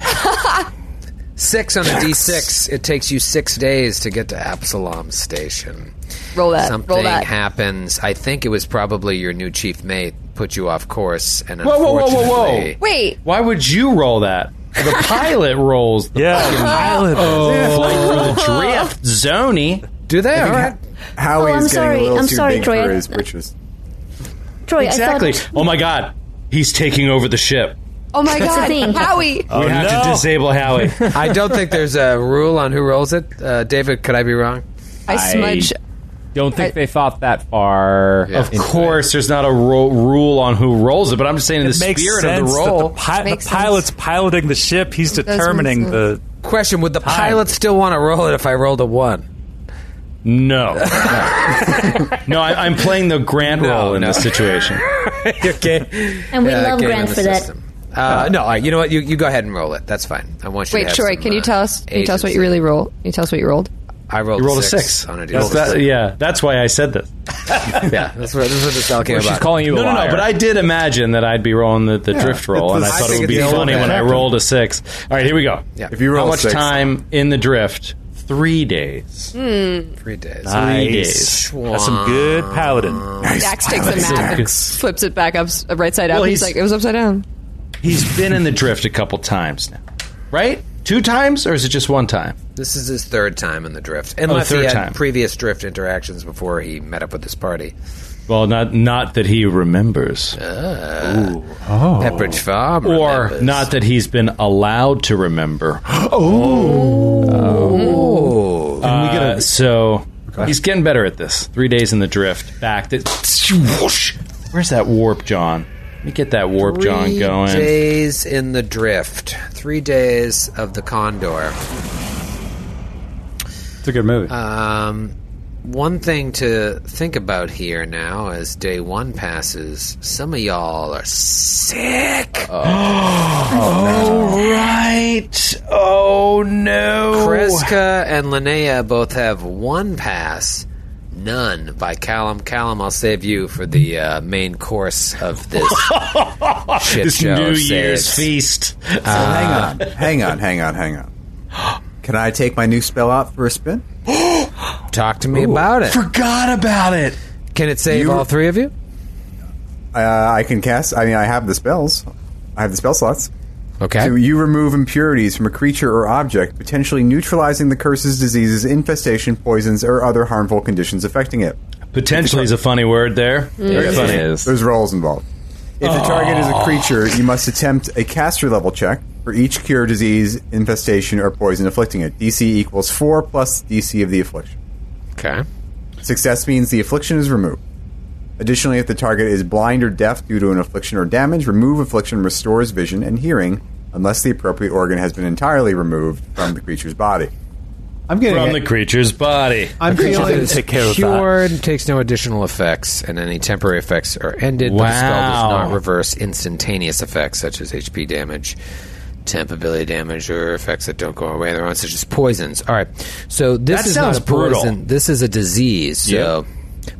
Six on a D6. It takes you six days to get to Absalom Station. Roll that. Something roll that. happens. I think it was probably your new chief mate put you off course, and Whoa, whoa, whoa, whoa, whoa. unfortunately- Wait. Why would you roll that? The pilot rolls the Yeah, pilot. flight through the drift zony. Do they? All right. Howie Oh, I'm is getting sorry. a little I'm too sorry, big Troy. for I- his britches. Troy, Exactly. I thought Oh my god. He's taking over the ship. Oh my god, thing. Howie! Oh, we have no. to disable Howie. I don't think there's a rule on who rolls it. Uh, David, could I be wrong? I smudge. Don't think I- they thought that far. Yeah. of course, there's not a ro- rule on who rolls it, but I'm just saying in the makes spirit sense of the that role. the, pi- the Makes sense. pilot's piloting the ship. He's Does make determining the. Question: Would the pilot still want to roll it if I rolled a one? No. no, I, I'm playing the Grant No, role in no. this situation. okay. And we Yeah, love game in Grant the for that. Uh, no, all right, you know what? You, you go ahead and roll it. That's fine. I want you. to Wait, Troy, some, can you uh, tell us? Can you tell us what you really roll? Can you tell us what you rolled? I rolled, You rolled a six, six. on a That's D6. that, yeah, that's why I said this. yeah, that's what, that's what this all came Well, she's about. calling you No, a no, liar. no. But I did imagine that I'd be rolling the, the drift roll, and I I thought it would be funny old when I rolled a six. All right, here we go. Yeah. If you roll How much six, time in the drift? Three days. Hmm. Three days. Three Nice. days. That's some good paladin. Dax takes the map and flips it back up, right side up. Well, he's, he's- like, it was upside down. He's been in the drift a couple times now, right? Two times, or is it just one time? This is his third time in the drift, unless Oh, third he had time. previous drift interactions before he met up with this party. Well, not not that he remembers, Oh. Pepperidge Farm, or remembers. not that he's been allowed to remember. Oh, Uh, so he's getting better at this. Three days in the drift, back. That, whoosh. Where's that warp, John? Let me get that warp, John, Three going. days in the drift. Three days of the Condor. It's a good movie. Um, one thing to think about here now as day one passes, some of y'all are sick. Oh, right. Oh, no. Kreska and Linnea both have one pass, none by Callum. Callum, I'll save you for the uh, main course of this shit This show. New of Year's saves. feast. So hang on, hang on, hang on, hang on. Can I take my new spell out for a spin? Talk to me about it. Forgot about it. Can it save You- all three of you? Uh, I can cast. I mean, I have the spells. I have the spell slots. Okay. So you remove impurities from a creature or object, potentially neutralizing the curses, diseases, infestation, poisons, or other harmful conditions affecting it. Potentially is a funny word there. Very funny. There's rolls involved. If the target is a creature, you must attempt a caster level check for each cure, disease, infestation, or poison afflicting it. DC equals 4 plus DC of the affliction. Okay. Success means the affliction is removed. Additionally, if the target is blind or deaf due to an affliction or damage, remove affliction restores vision and hearing unless the appropriate organ has been entirely removed from the creature's body. I'm getting. From the creature's body. I'm feeling. Take care of that. Cured takes no additional effects, and any temporary effects are ended. But the spell does not reverse instantaneous effects such as HP damage, temp ability damage, or effects that don't go away on their own, such as poisons. All right, so this That is sounds not a poison. brutal. This is a disease. So,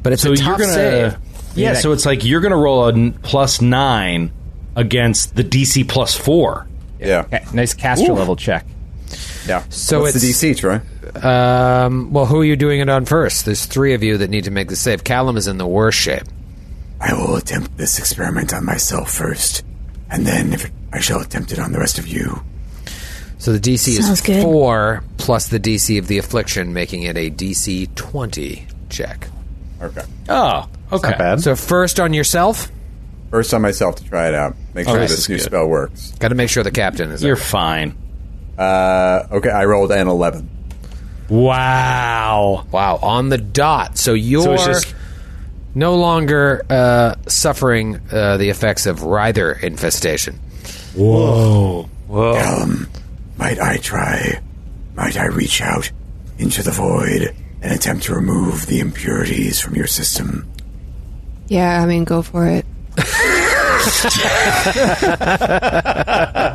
but it's So a you're tough gonna, save. Yeah. So it's like you're gonna roll a n- plus nine against the DC plus four. Yeah. Okay, nice caster level check. Yeah. So What's the DC, Troy? Um, well, who are you doing it on first? There's three of you that need to make the save. Callum is in the worst shape. I will attempt this experiment on myself first, and then if it, I shall attempt it on the rest of you. So the DC Sounds is good. four plus the DC of the affliction, making it a DC 20 check. Okay. Oh, okay. Not bad. So first on yourself, First on myself to try it out. Make sure this this new good. spell works. got to make sure the captain is You're there. fine. Uh, okay, I rolled an 11. Wow. Wow, on the dot. So you're So just no longer uh, suffering uh, the effects of Ryther infestation. whoa. Callum, might I try? Might I reach out into the void and attempt to remove the impurities from your system? Yeah, I mean, go for it. we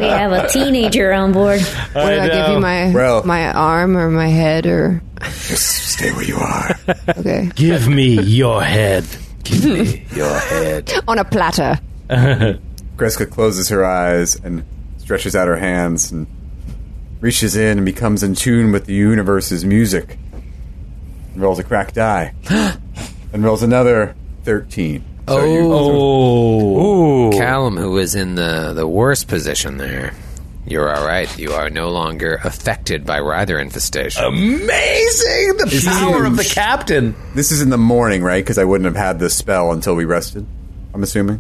have a teenager on board. What do I, give you my Well- my arm or my head or Just stay where you are. okay Give me your head. Give me your head. on a platter? Kreska closes her eyes and stretches out her hands and reaches in and becomes in tune with the universe's music. And rolls a cracked die. and rolls another 13. So you- Oh, Callum, who is in the the worst position there. You're all right. You are no longer affected by Ryther infestation. Amazing! The This is power of the captain. This is in the morning, right? Because I wouldn't have had this spell until we rested. I'm assuming.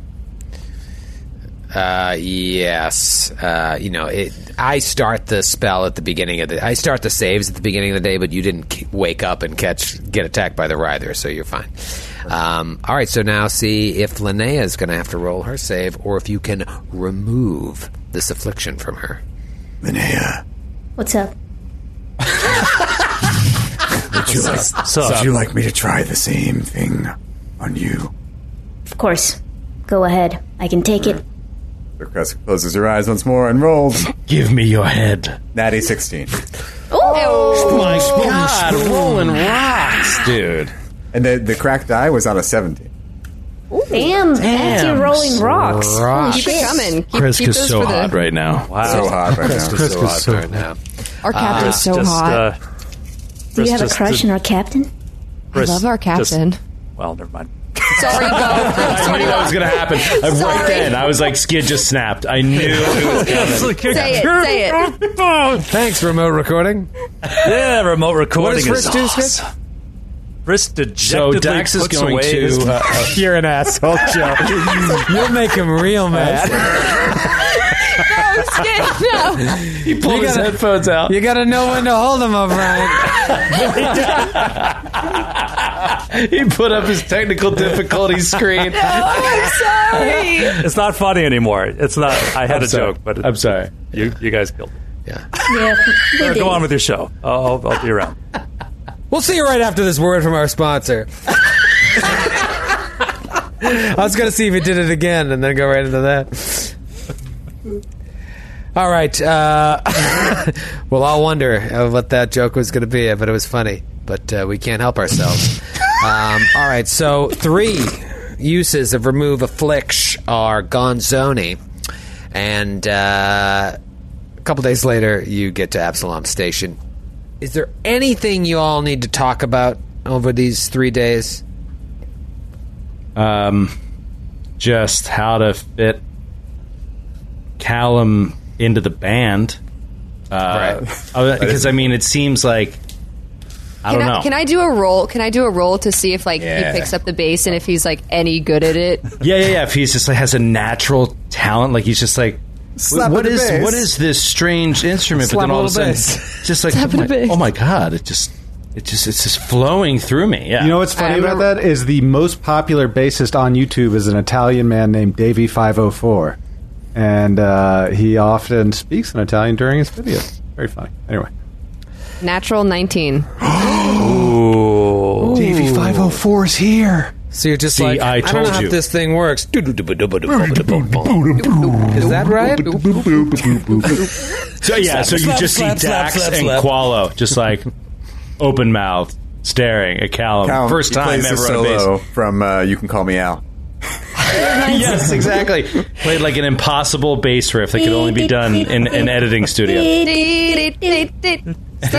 Uh, yes. Uh, you know, it, I start the spell at the beginning of the. I start the saves at the beginning of the day, but you didn't k- wake up and catch get attacked by the Ryther, so you're fine. Um, all right, so now see if Linnea is going to have to roll her save, or if you can remove this affliction from her. Linnea, What's up? would you, like, Sup? would you like me to try the same thing on you? Of course. Go ahead. I can take it. The crest closes her eyes once more and rolls. Give me your head. Natty 16. Oh! My God, rolling rocks, dude. And the, the cracked die was on a 17. Damn, Damn. you're rolling rocks. Holy Keep it coming. Keep, Kreska's keep those so for the, hot right now. Wow. So hot right now. Kreska's so hot right now. Our captain's so just, hot. Uh, Do you have a crush on our captain? I love our just- captain. well, never mind. Sorry, Bo. I knew that was going to happen. Uh, Right Sorry. then, I was like, skid just snapped. I knew it was coming. Say it. Say it. Thanks, remote recording. Yeah, remote recording What does is Frisk do, awesome. Frisk So dejectedly Dax is puts going away to. his- Uh, uh, You're an asshole, Joe. You'll make him real mad. No, skid. No. he pulled his gotta- headphones out. You gotta know when to hold him, O'Brien. he put up his technical difficulty screen. I'm sorry. it's not funny anymore. It's not. I had I'm a sorry. joke, but it- I'm sorry. you you guys killed it. Yeah. Yeah. we did. Go on with your show. I'll, I'll, I'll be around. We'll see you right after this word from our sponsor. I was going to see if he did it again and then go right into that. All right. Uh, we'll all wonder what that joke was going to be, but it was funny. But uh, we can't help ourselves. Um, all right. So, three uses of remove afflict are Gonzoni. And uh, a couple days later, you get to Absalom Station. Is there anything you all need to talk about over these three days? Um, just how to fit Callum into the band. Uh, uh, Because I mean, it seems like I Can don't I, know. can I do a roll? Can I do a roll to see if like Yeah. he picks up the bass and if he's like any good at it? Yeah, yeah, yeah. If he's just like has a natural talent, like he's just like, Slap what of the is bass. what is this strange instrument? Slap but then all of a sudden, bass. just like, oh my, oh my god, it just, it just, it's just flowing through me. Yeah, You know what's funny I about remember- that is the most popular bassist on YouTube is an Italian man named Davie Five Hundred Four, and uh, he often speaks in Italian during his videos. Very funny. Anyway, Natural nineteen. Ooh. Davie Five Hundred Four is here. So you're just See, like, I I, don't know how you. this thing works. Is that right? So yeah, so you slap, just slap, see slap, Dax slap, and slap. Qualo just like open mouth staring at Callum. Callum, First he time plays the ever on a bass. solo from uh, You Can Call Me Al. yes, exactly. Played like an impossible bass riff that could only be done in an editing studio. So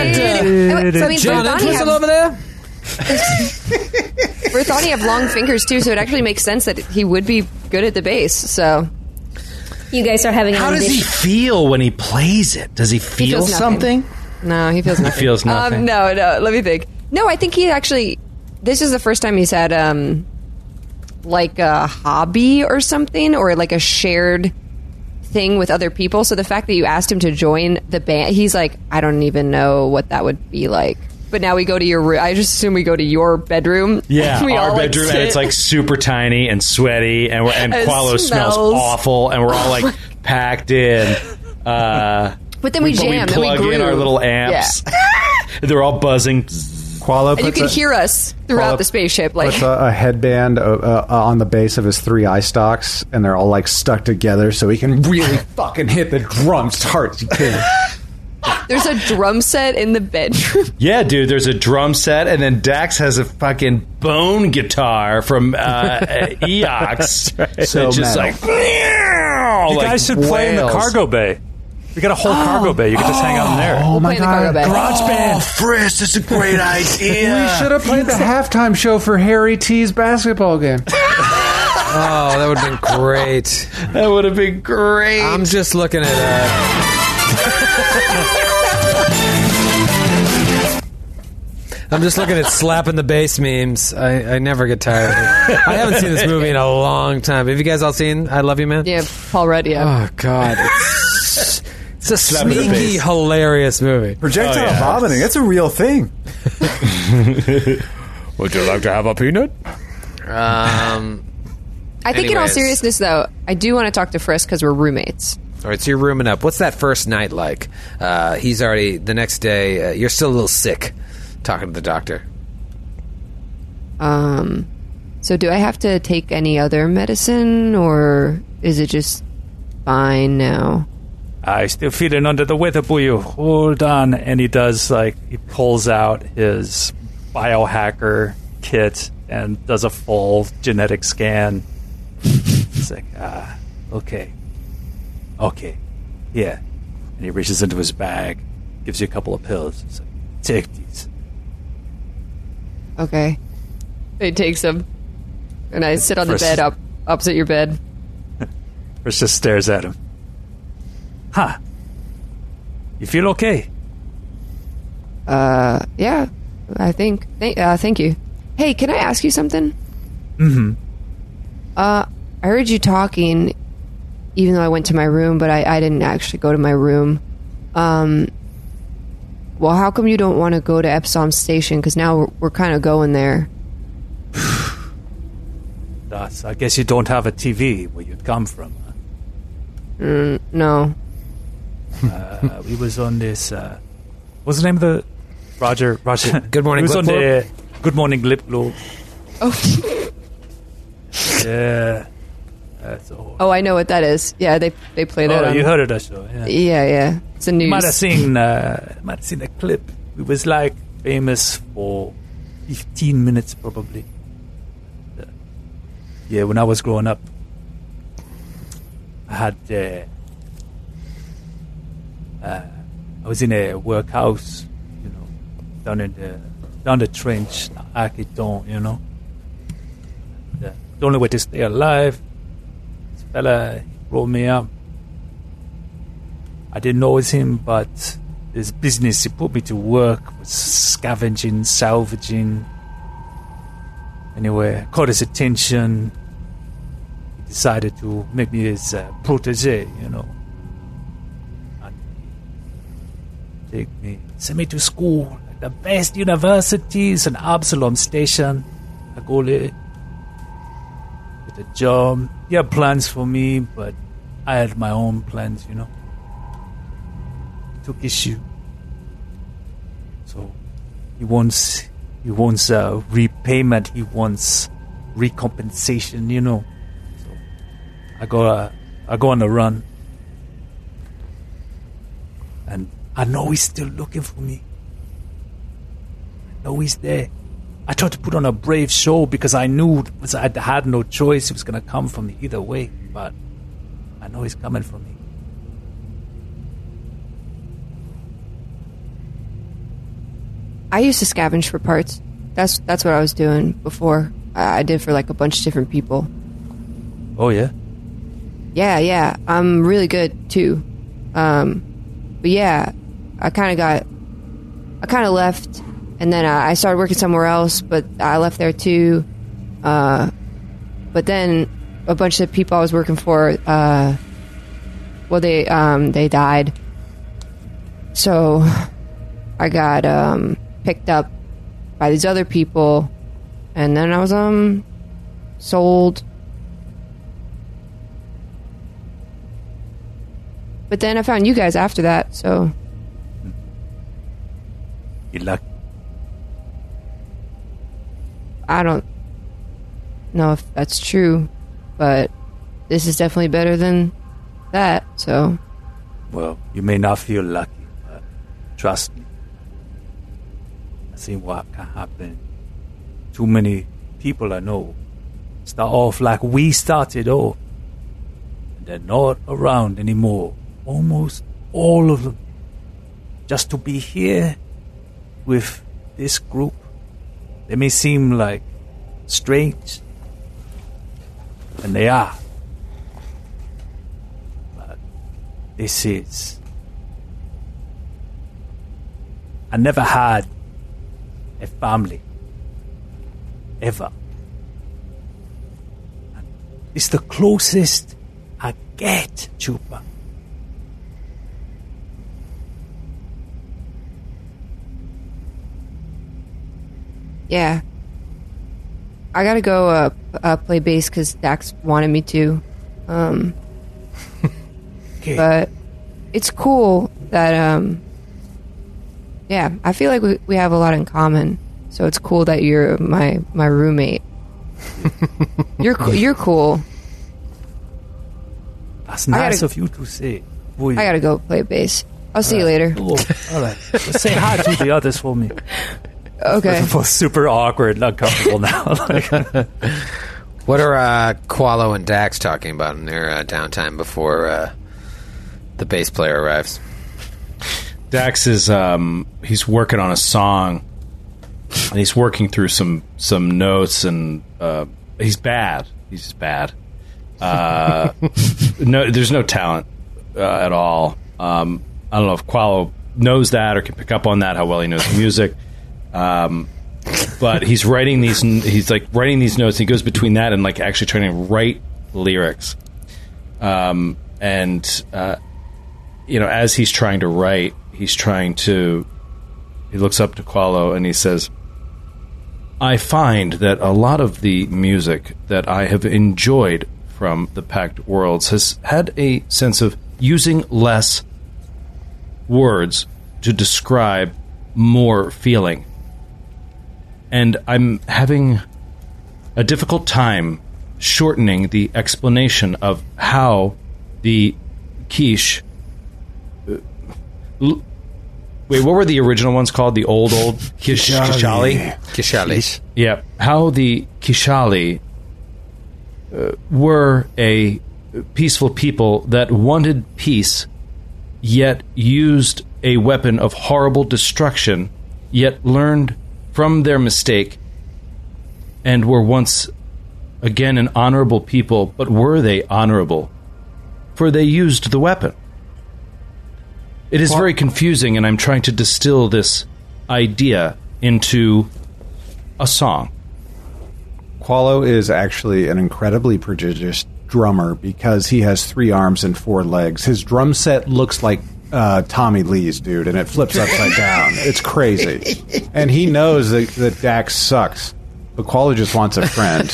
I mean, John Bertani Entwistle have, over there? Bertani have long fingers too, so it actually makes sense that he would be good at the bass. So You guys are having How does he feel when he plays it? Does he feel feels nothing. something? no, he feels nothing. He feels nothing. Um, no, no. Let me think. No, I think he actually. This is the first time he's had um, like a hobby or something, or like a shared thing with other people. So the fact that you asked him to join the band, he's like, I don't even know what that would be like. But now we go to your room. I just assume we go to your bedroom. Yeah, we our all, like, bedroom, and it's like super tiny and sweaty, and we're, and It Qualo smells smells. awful, and we're all like packed in. Uh, But then we but jam, then we plug in our little amps. They're all buzzing. Qualo and you can a, hear us throughout Well, the spaceship. Like puts a, a headband uh, uh, on the base of his three eye stalks, and they're all like stuck together, so he can really fucking hit the drums hard as he can. There's a drum set in the bedroom. Yeah, dude. There's a drum set, and then Dax has a fucking bone guitar from uh, Eox. So It's just metal. like, You like guys should play in the cargo bay. We got a whole cargo bay. You can just hang out in there. Oh We'll my play in the cargo god! bay. Garage band. Oh, Frisk, that's a great idea. We should have played the halftime show for Harry T's basketball game. Oh, that would have been great. That would have been great. I'm just looking at uh I'm just looking at slapping the bass memes. I, I never get tired of it. I haven't seen this movie in a long time. Have you guys all seen I Love You Man? Yeah, Paul Rudd. Yeah. Oh God, it's, it's a Slapping the sneaky, bass. hilarious movie. Projectile Oh, yeah. vomiting, that's a real thing. Would you like to have a peanut? Um, I think, in all Anyways. seriousness, though, I do want to talk to Frisk because we're roommates. All right, so you're rooming up. What's that first night like? Uh, he's already the next day. Uh, you're still a little sick. Talking to the doctor. Um, so do I have to take any other medicine, or is it just fine now? I still feeling under the weather, Buyu. Hold on. And he does, like, he pulls out his biohacker kit and does a full genetic scan. It's like, ah, okay. Okay. Yeah. And he reaches into his bag, gives you a couple of pills. He's like, take these. Okay. He takes them, and I sit on the First- bed up opposite your bed. Chris just stares at him. Huh. You feel okay? Uh, yeah, I think. Th- uh, thank you. Hey, can I ask you something? Mm-hmm. Uh, I heard you talking, even though I went to my room, but I, I didn't actually go to my room. Um, well, how come you don't want to go to Absalom Station? Because now we're, we're kind of going there. Thus, I guess you don't have a TV where you'd come from. huh? Mm, no. uh, we was on this. Uh, what's the name of the Roger? Roger. Good Morning We was Glip on the Good Morning Glip Globe. Oh, Yeah. That's all. oh, I know what that is. Yeah, they they play that. Oh, on, you heard of that show? Yeah. Yeah, yeah. It's a news. might have seen. Uh, might have seen a clip. It was like famous for fifteen minutes, probably. Yeah, when I was growing up, I had. Uh, uh, I was in a workhouse, you know, down in the down the trench, Akiton, you know. The, the only way to stay alive, fella brought me up. I didn't know it was him, but his business he put me to work was scavenging, salvaging. Anyway, caught his attention. He decided to make me his uh, protege, you know. And take me, send me to school, the best universities and Absalom Station. I go there, get a job. He had plans for me, but I had my own plans, you know. Took issue. So he wants he wants uh, repayment. He wants recompensation. You know. So I go uh, I go on a run, and I know he's still looking for me. I know he's there. I tried to put on a brave show because I knew I had no choice. He was going to come for me either way. But I know he's coming for me. I used to scavenge for parts. That's that's what I was doing before. I, I did for like a bunch of different people. Oh yeah. Yeah, yeah. I'm really good too. Um, but yeah, I kind of got, I kind of left, and then I, I started working somewhere else. But I left there too. Uh, but then a bunch of people I was working for, uh, well, they um, they died. So I got um, picked up by these other people, and then I was um sold. But then I found you guys after that, so You lucky. I don't know if that's true, but this is definitely better than that. So Well, you may not feel lucky, but trust me. I see what can happen. Too many people I know start off like we started off. And they're not around anymore. Almost all of them, just to be here with this group. They may seem like strange, and they are. But this is. I never had a family. Ever. It's the closest I get, Chupa. Yeah. I gotta go uh, uh, play bass because Dax wanted me to. Um, Okay. but it's cool that, um, yeah, I feel like we, we have a lot in common. So it's cool that you're my, my roommate. you're you're cool. That's nice gotta- of you to say. Boy, I gotta go play bass. I'll see you later. All right. Say hi to the others for me. Okay. We're both super awkward and uncomfortable now. Like, What are uh, Qualo and Dax talking about in their uh, downtime before uh, the bass player arrives? Dax is um, he's working on a song, and he's working through some some notes, and uh, he's bad. He's just bad. Uh, no, there's no talent uh, at all. Um, I don't know if Qualo knows that or can pick up on that. How well he knows the music. Um, but he's writing these. He's like writing these notes. He goes between that and like actually trying to write lyrics. Um, and uh, you know, as he's trying to write, he's trying to. He looks up to Qualo and he says, "I find that a lot of the music that I have enjoyed from the Pact Worlds has had a sense of using less words to describe more feeling." And I'm having a difficult time shortening the explanation of how the quiche. uh, l- Wait, what were the original ones called? The old, old quiche, Kishalee? Kishalees. Yeah, how the Kishalee uh, were a peaceful people that wanted peace, yet used a weapon of horrible destruction, yet learned from their mistake, and were once again an honorable people. But were they honorable? For they used the weapon. It is very confusing, and I'm trying to distill this idea into a song. Qualo is actually an incredibly prodigious drummer because he has three arms and four legs. His drum set looks like uh, Tommy Lee's, dude, and it flips upside down. It's crazy. And he knows that, that Dax sucks. But Qualo just wants a friend.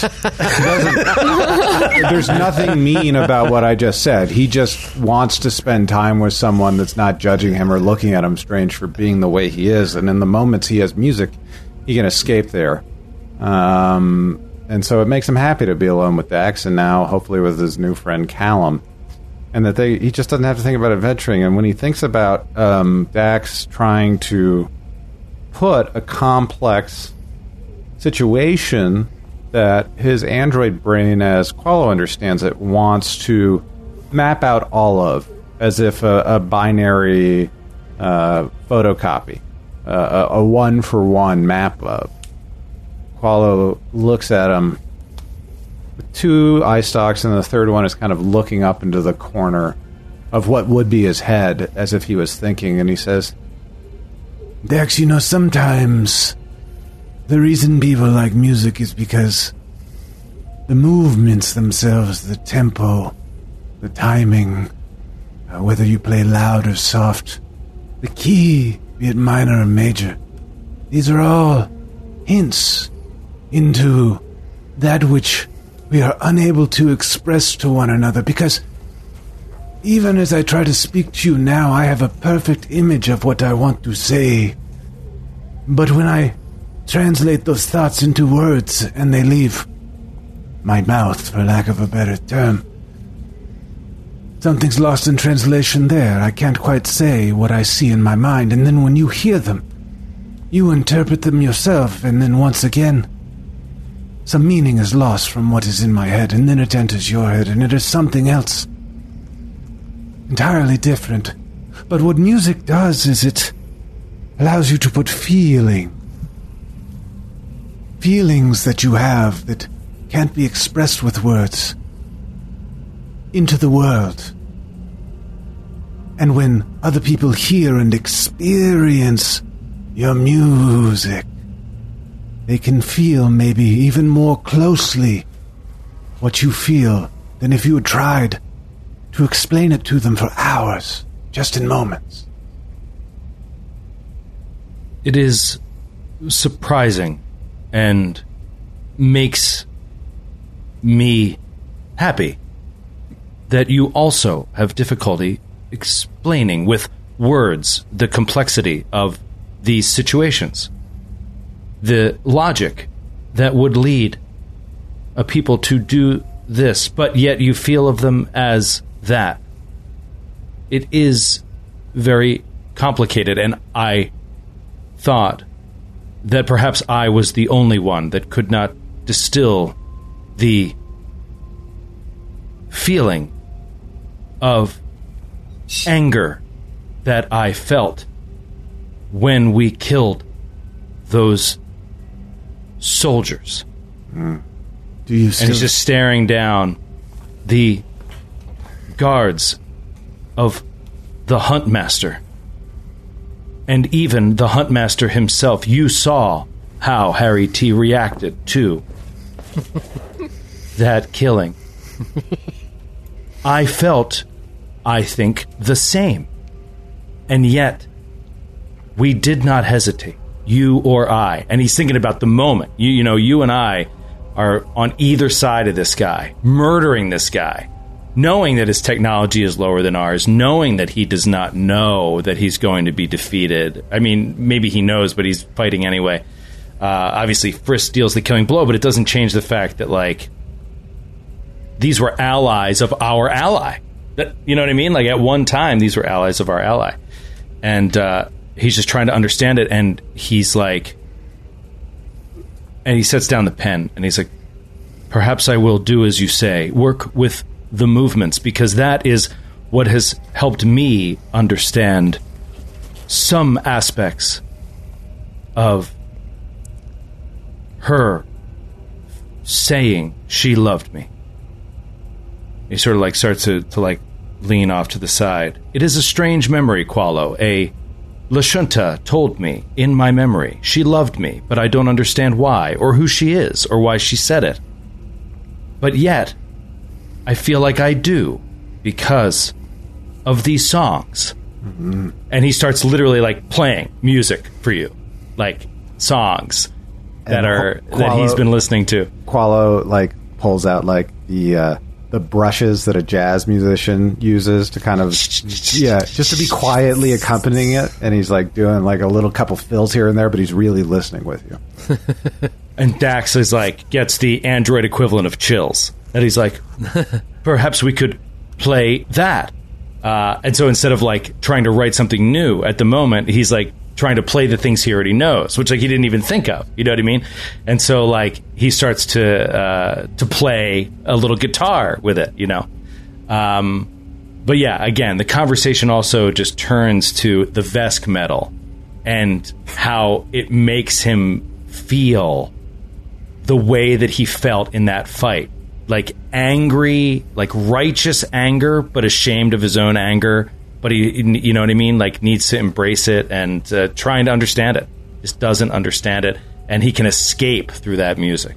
There's nothing mean about what I just said. He just wants to spend time with someone that's not judging him or looking at him strange for being the way he is. And in the moments he has music, he can escape there. Um, and so it makes him happy to be alone with Dax, and now hopefully with his new friend Callum. And that they he just doesn't have to think about adventuring. And when he thinks about um, Dax trying to put a complex situation that his android brain, as Qualo understands it, wants to map out all of as if a, a binary uh, photocopy, uh, a, one for one map of. Qualo looks at him two eye stalks, and the third one is kind of looking up into the corner of what would be his head as if he was thinking, and he says, Dex, you know, sometimes the reason people like music is because the movements themselves, the tempo, the timing, uh, whether you play loud or soft, the key, be it minor or major, these are all hints into that which we are unable to express to one another because even as I try to speak to you now, I have a perfect image of what I want to say. But when I translate those thoughts into words and they leave my mouth, for lack of a better term, something's lost in translation there. I can't quite say what I see in my mind, and then when you hear them, you interpret them yourself, and then once again, some meaning is lost from what is in my head, and then it enters your head, and it is something else entirely different. But what music does is it allows you to put feeling, feelings that you have that can't be expressed with words, into the world. And when other people hear and experience your music, they can feel maybe even more closely what you feel than if you had tried to explain it to them for hours, just in moments. It is surprising and makes me happy that you also have difficulty explaining with words the complexity of these situations. The logic that would lead a people to do this, but yet you feel of them as that. It is very complicated, and I thought that perhaps I was the only one that could not distill the feeling of anger that I felt when we killed those soldiers. Do you And he's just staring down the guards of the Huntmaster. And even the Huntmaster himself, you saw how Harry T reacted to that killing. I felt, I think, the same. And yet, we did not hesitate, you or I. And he's thinking about the moment. You, you know, you and I are on either side of this guy, murdering this guy, knowing that his technology is lower than ours, knowing that he does not know that he's going to be defeated. I mean, maybe he knows, but he's fighting anyway. Uh, obviously, Frisk deals the killing blow, but it doesn't change the fact that, like, these were allies of our ally. That, you know what I mean? Like, at one time, these were allies of our ally. And uh, he's just trying to understand it, and he's like, and he sets down the pen and he's like, Perhaps I will do as you say, work with the movements, because that is what has helped me understand some aspects of her saying she loved me. He sort of like starts to, to like lean off to the side. It is a strange memory, Qualo. A Lashunta told me in my memory she loved me, but I don't understand why, or who she is, or why she said it. But yet, I feel like I do because of these songs. And he starts literally like playing music for you, like songs that And are Qu- that he's been listening to. Qualo like pulls out like the uh, the brushes that a jazz musician uses to kind of yeah, just to be quietly accompanying it, and he's like doing like a little couple fills here and there, but he's really listening with you. And Dax is like gets the android equivalent of chills. And he's like, perhaps we could play that. Uh, and so instead of like trying to write something new at the moment, he's like trying to play the things he already knows, which like he didn't even think of. You know what I mean? And so like he starts to uh, to play a little guitar with it. You know. Um, but yeah, again, the conversation also just turns to the Vesk metal and how it makes him feel the way that he felt in that fight. Like angry, like righteous anger, but ashamed of his own anger. But he, you know what I mean? Like needs to embrace it and uh, trying to understand it. Just doesn't understand it. And he can escape through that music.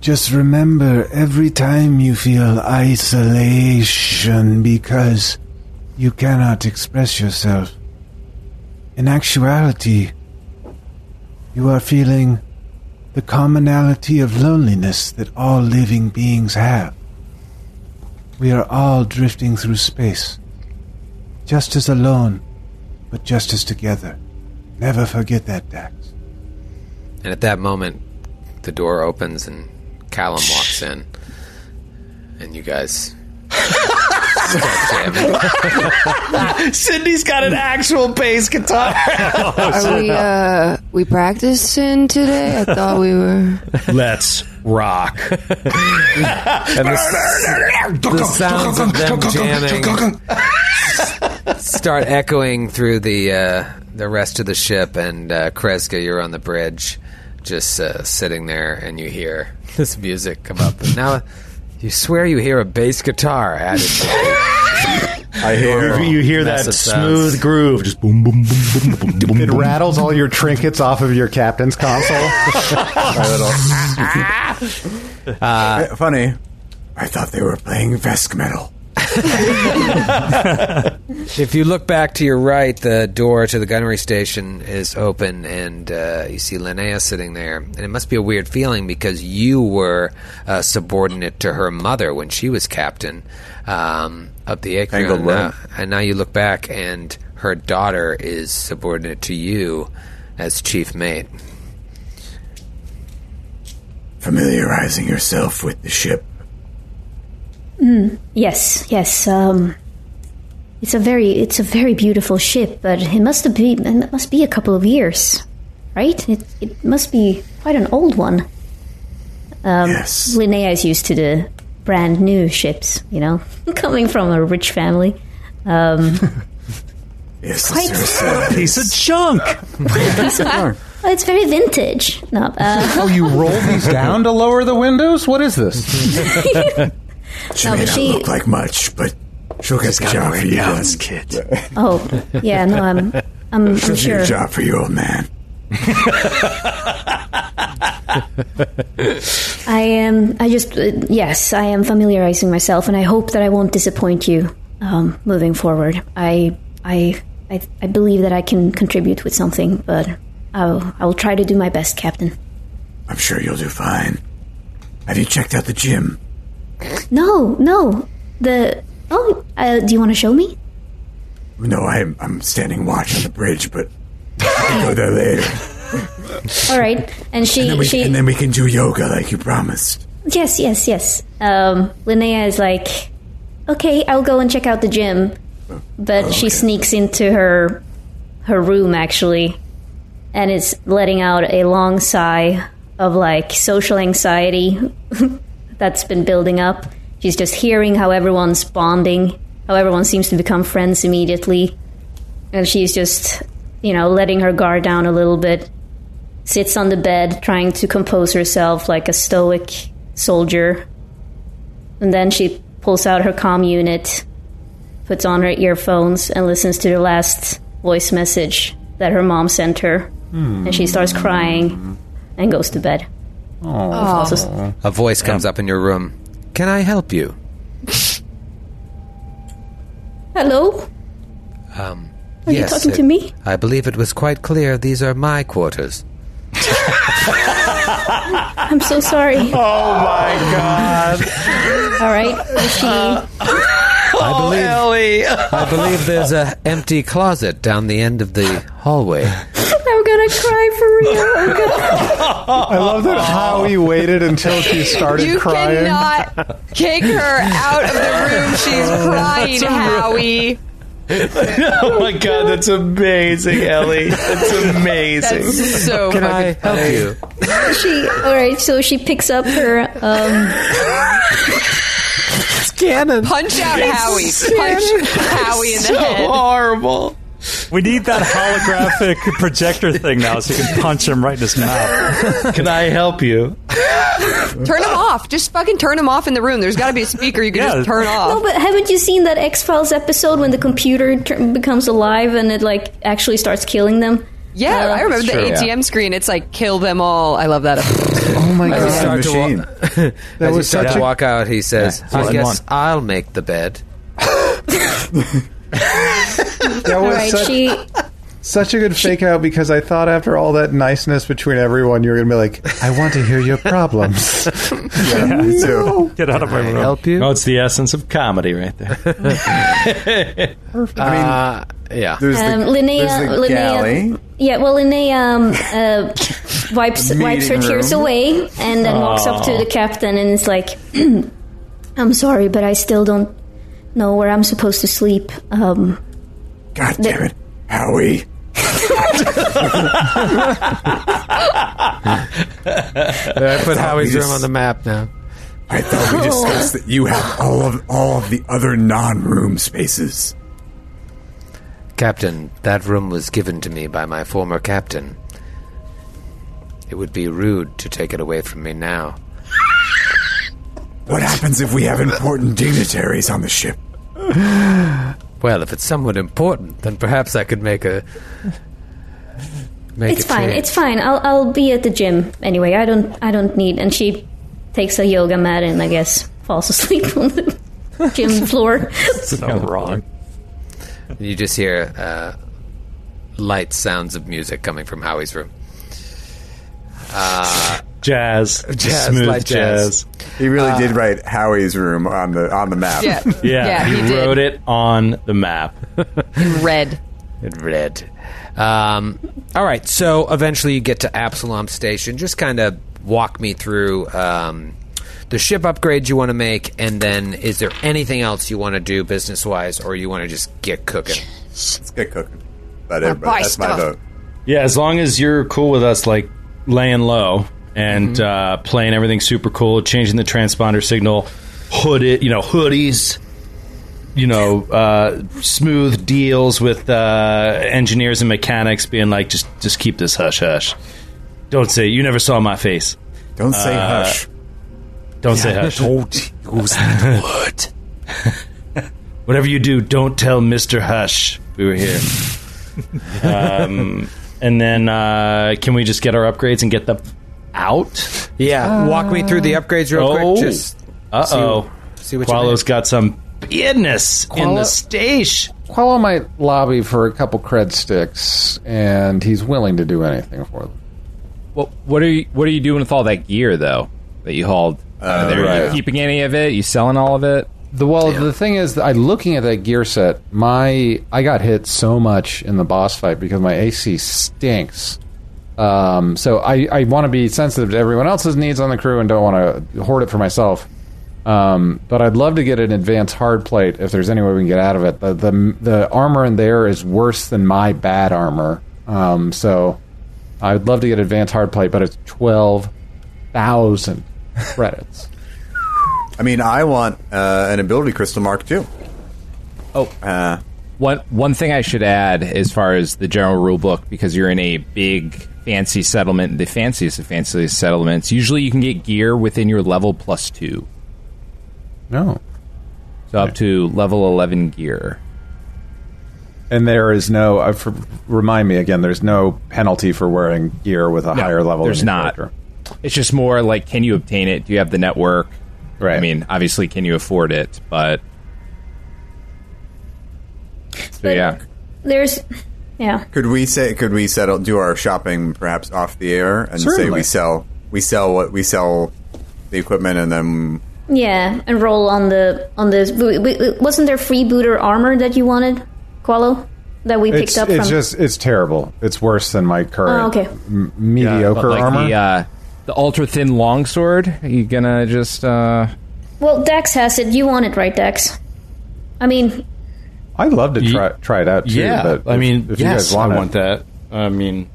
Just remember every time you feel isolation because you cannot express yourself. In actuality, you are feeling the commonality of loneliness that all living beings have. We are all drifting through space, just as alone, but just as together. Never forget that, Dax. And at that moment, the door opens and Callum walks in, and you guys start jamming. Sydney's got an actual bass guitar. Are we uh we practicing today? I thought we were. Let's rock. And the, the sounds of them jamming start echoing through the uh, the rest of the ship, and uh, Kreska, you're on the bridge, just uh, sitting there, and you hear this music come up. And now you swear you hear a bass guitar added. to. I hear. You, you hear that smooth sounds. groove, just boom, boom, boom, boom, boom, boom, It boom. rattles all your trinkets off of your captain's console. Uh, funny. I thought they were playing Vesk metal. If you look back to your right, the door to the gunnery station is open, and uh, you see Linnea sitting there. And it must be a weird feeling because you were uh, subordinate to her mother when she was captain um, of the Acrion. Tangled Now, Room. and now you look back, and her daughter is subordinate to you as chief mate. Familiarizing yourself with the ship. Yes, yes. Um, it's a very, it's a very beautiful ship, but it must have been, it must be a couple of years, right? It, it must be quite an old one. Um, Yes. Linnea is used to the brand new ships, you know, coming from a rich family. Um, Yes, Quite- Circe. Piece of junk. oh, it's very vintage. No, uh, oh, you roll these down to lower the windows? What is this? She No, may but not she- look like much, but she'll get the job for you. Yes, kid. oh, yeah, no, I'm, I'm, I'm She'll do sure. a job for you, old man. I am. I just uh, yes, I am familiarizing myself, and I hope that I won't disappoint you um, moving forward. I, I, I, I believe that I can contribute with something, but I'll, I will try to do my best, Captain. I'm sure you'll do fine. Have you checked out the gym? No, no, the oh, uh, do you want to show me? No, I'm, I'm standing watch on the bridge, but I'll go there later. All right, and she, And then, we, she, and then we can do yoga like you promised. yes, yes, yes. Um, Linnea is like, okay, I'll go and check out the gym, but she sneaks into her her room actually, and is letting out a long sigh of like social anxiety that's been building up. She's just hearing how everyone's bonding, how everyone seems to become friends immediately, and she's just, you know, letting her guard down a little bit. Sits on the bed, trying to compose herself like a stoic soldier. And then she pulls out her comm unit, puts on her earphones, and listens to the last voice message that her mom sent her. And she starts crying and goes to bed. Also- A voice comes up in your room. Can I help you? Hello? Um, Are you talking it- to me? I believe it was quite clear these are my quarters. I'm so sorry. Oh my god! All right. Is she, I believe, Ellie! I believe there's a empty closet down the end of the hallway. I'm gonna cry for real. I'm gonna- I love that Howie waited until she started crying. You cannot kick her out of the room. She's crying, Howie. oh my god, that's amazing, Ellie. That's amazing. That's so Can I fucking help you? she all right. So she picks up her um, punch out Howie. Punch Howie in the so head. horrible. We need that holographic projector thing now so you can punch him right in his mouth. Can I help you? Turn him off. Just fucking turn him off in the room. There's got to be a speaker you can Yeah. just turn off. No, but haven't you seen that X Files episode when the computer tur becomes alive and it like actually starts killing them? Yeah, Uh, I remember the true, yeah. ATM screen. It's like kill them all. I love that. Oh my As you god. start to machine. walk, That as you was start such to a, walk out, he says, all "I in guess one. I'll make the bed." that was right, such, she such a good fake out because I thought after all that niceness between everyone, you were going to be like, I want to hear your problems. Yeah, me too. Get out of my room. Help you? Oh, it's the essence of comedy right there. Uh, yeah. There's um, the, Linnea, there's the Linnea, galley. yeah. Well, Linnea um, uh, wipes wipes her Meeting tears away and then walks up to the captain and is like, "I'm sorry, but I still don't know where I'm supposed to sleep." Um, God damn it, Howie. I put Howie's just- room on the map now. I thought we discussed that you have all of all of the other non-room spaces. Captain, that room was given to me by my former captain. It would be rude to take it away from me now. What happens if we have important dignitaries on the ship? Well, if it's somewhat important, then perhaps I could make a. Make it's a fine. change. It's fine. I'll I'll be at the gym anyway. I don't I don't need. And she takes a yoga mat and I guess falls asleep on the gym floor. So wrong. You just hear uh, light sounds of music coming from Howie's room. Uh, Jazz, Jazz, smooth light jazz. jazz. He really did write Howie's room on the on the map. Yeah. Yeah, Yeah, he, he did. wrote it on the map. In red. in red. Um, all right, so eventually you get to Absalom Station. Just kind of walk me through um, the ship upgrades you want to make, and then is there anything else you want to do business wise, or you want to just get cooking? Let's get cooking. But Or everybody, buy that's my stuff. vote. Yeah, as long as you're cool with us, like laying low and Mm-hmm. uh, playing everything super cool, changing the transponder signal, hooded, you know, hoodies, you know, uh, smooth deals with uh, engineers and mechanics, being like, just just keep this hush hush. Don't say you never saw my face. Don't say Uh, hush. Don't say hush. Whatever you do, don't tell Mister Hush we were here. um, and then uh, can we just get our upgrades and get them out? Yeah, walk me through the upgrades real Oh. quick. Just Uh oh. see what you Qualo's got some business in the station. Qualo might lobby for a couple cred sticks, and he's willing to do anything for them. Well, what are you What are you doing with all that gear though that you hauled? Out of there? Are you keeping any of it? You selling all of it? The well, the thing is, I looking at that gear set. My I got hit so much in the boss fight because my AC stinks. Um, so I, I want to be sensitive to everyone else's needs on the crew and don't want to hoard it for myself. Um, but I'd love to get an advanced hard plate if there's any way we can get out of it. The the, the armor in there is worse than my bad armor. Um, so I'd love to get advanced hard plate, but it's twelve thousand credits. I mean, I want uh, an ability crystal mark too. Oh, Uh, One one thing I should add, as far as the general rule book, because you're in a big fancy settlement, the fanciest of fanciest settlements, usually you can get gear within your level plus two, No. so up to level eleven gear. And there is no. Uh, for, remind me again. There's no penalty for wearing gear with a No, higher level. There's not. character. It's just more like, can you obtain it? Do you have the network? Right. I mean, obviously, can you afford it? But so But- yeah, There's, yeah. could we say? Could we settle? Do our shopping perhaps off the air and say we sell? We sell what we sell the equipment and then Yeah, and roll on the on this. w- w- Wasn't there freebooter armor that you wanted, Qualo? That we picked It's, up it's from. just it's terrible. It's worse than my current Oh, okay. m- mediocre but like armor. the uh, the ultra thin longsword. Are you gonna just uh, well, Dex has it. You want it, right, Dex? I mean, I'd love to try try it out too. yeah, but I if- mean, if yes, you guys want I it, want that. I mean,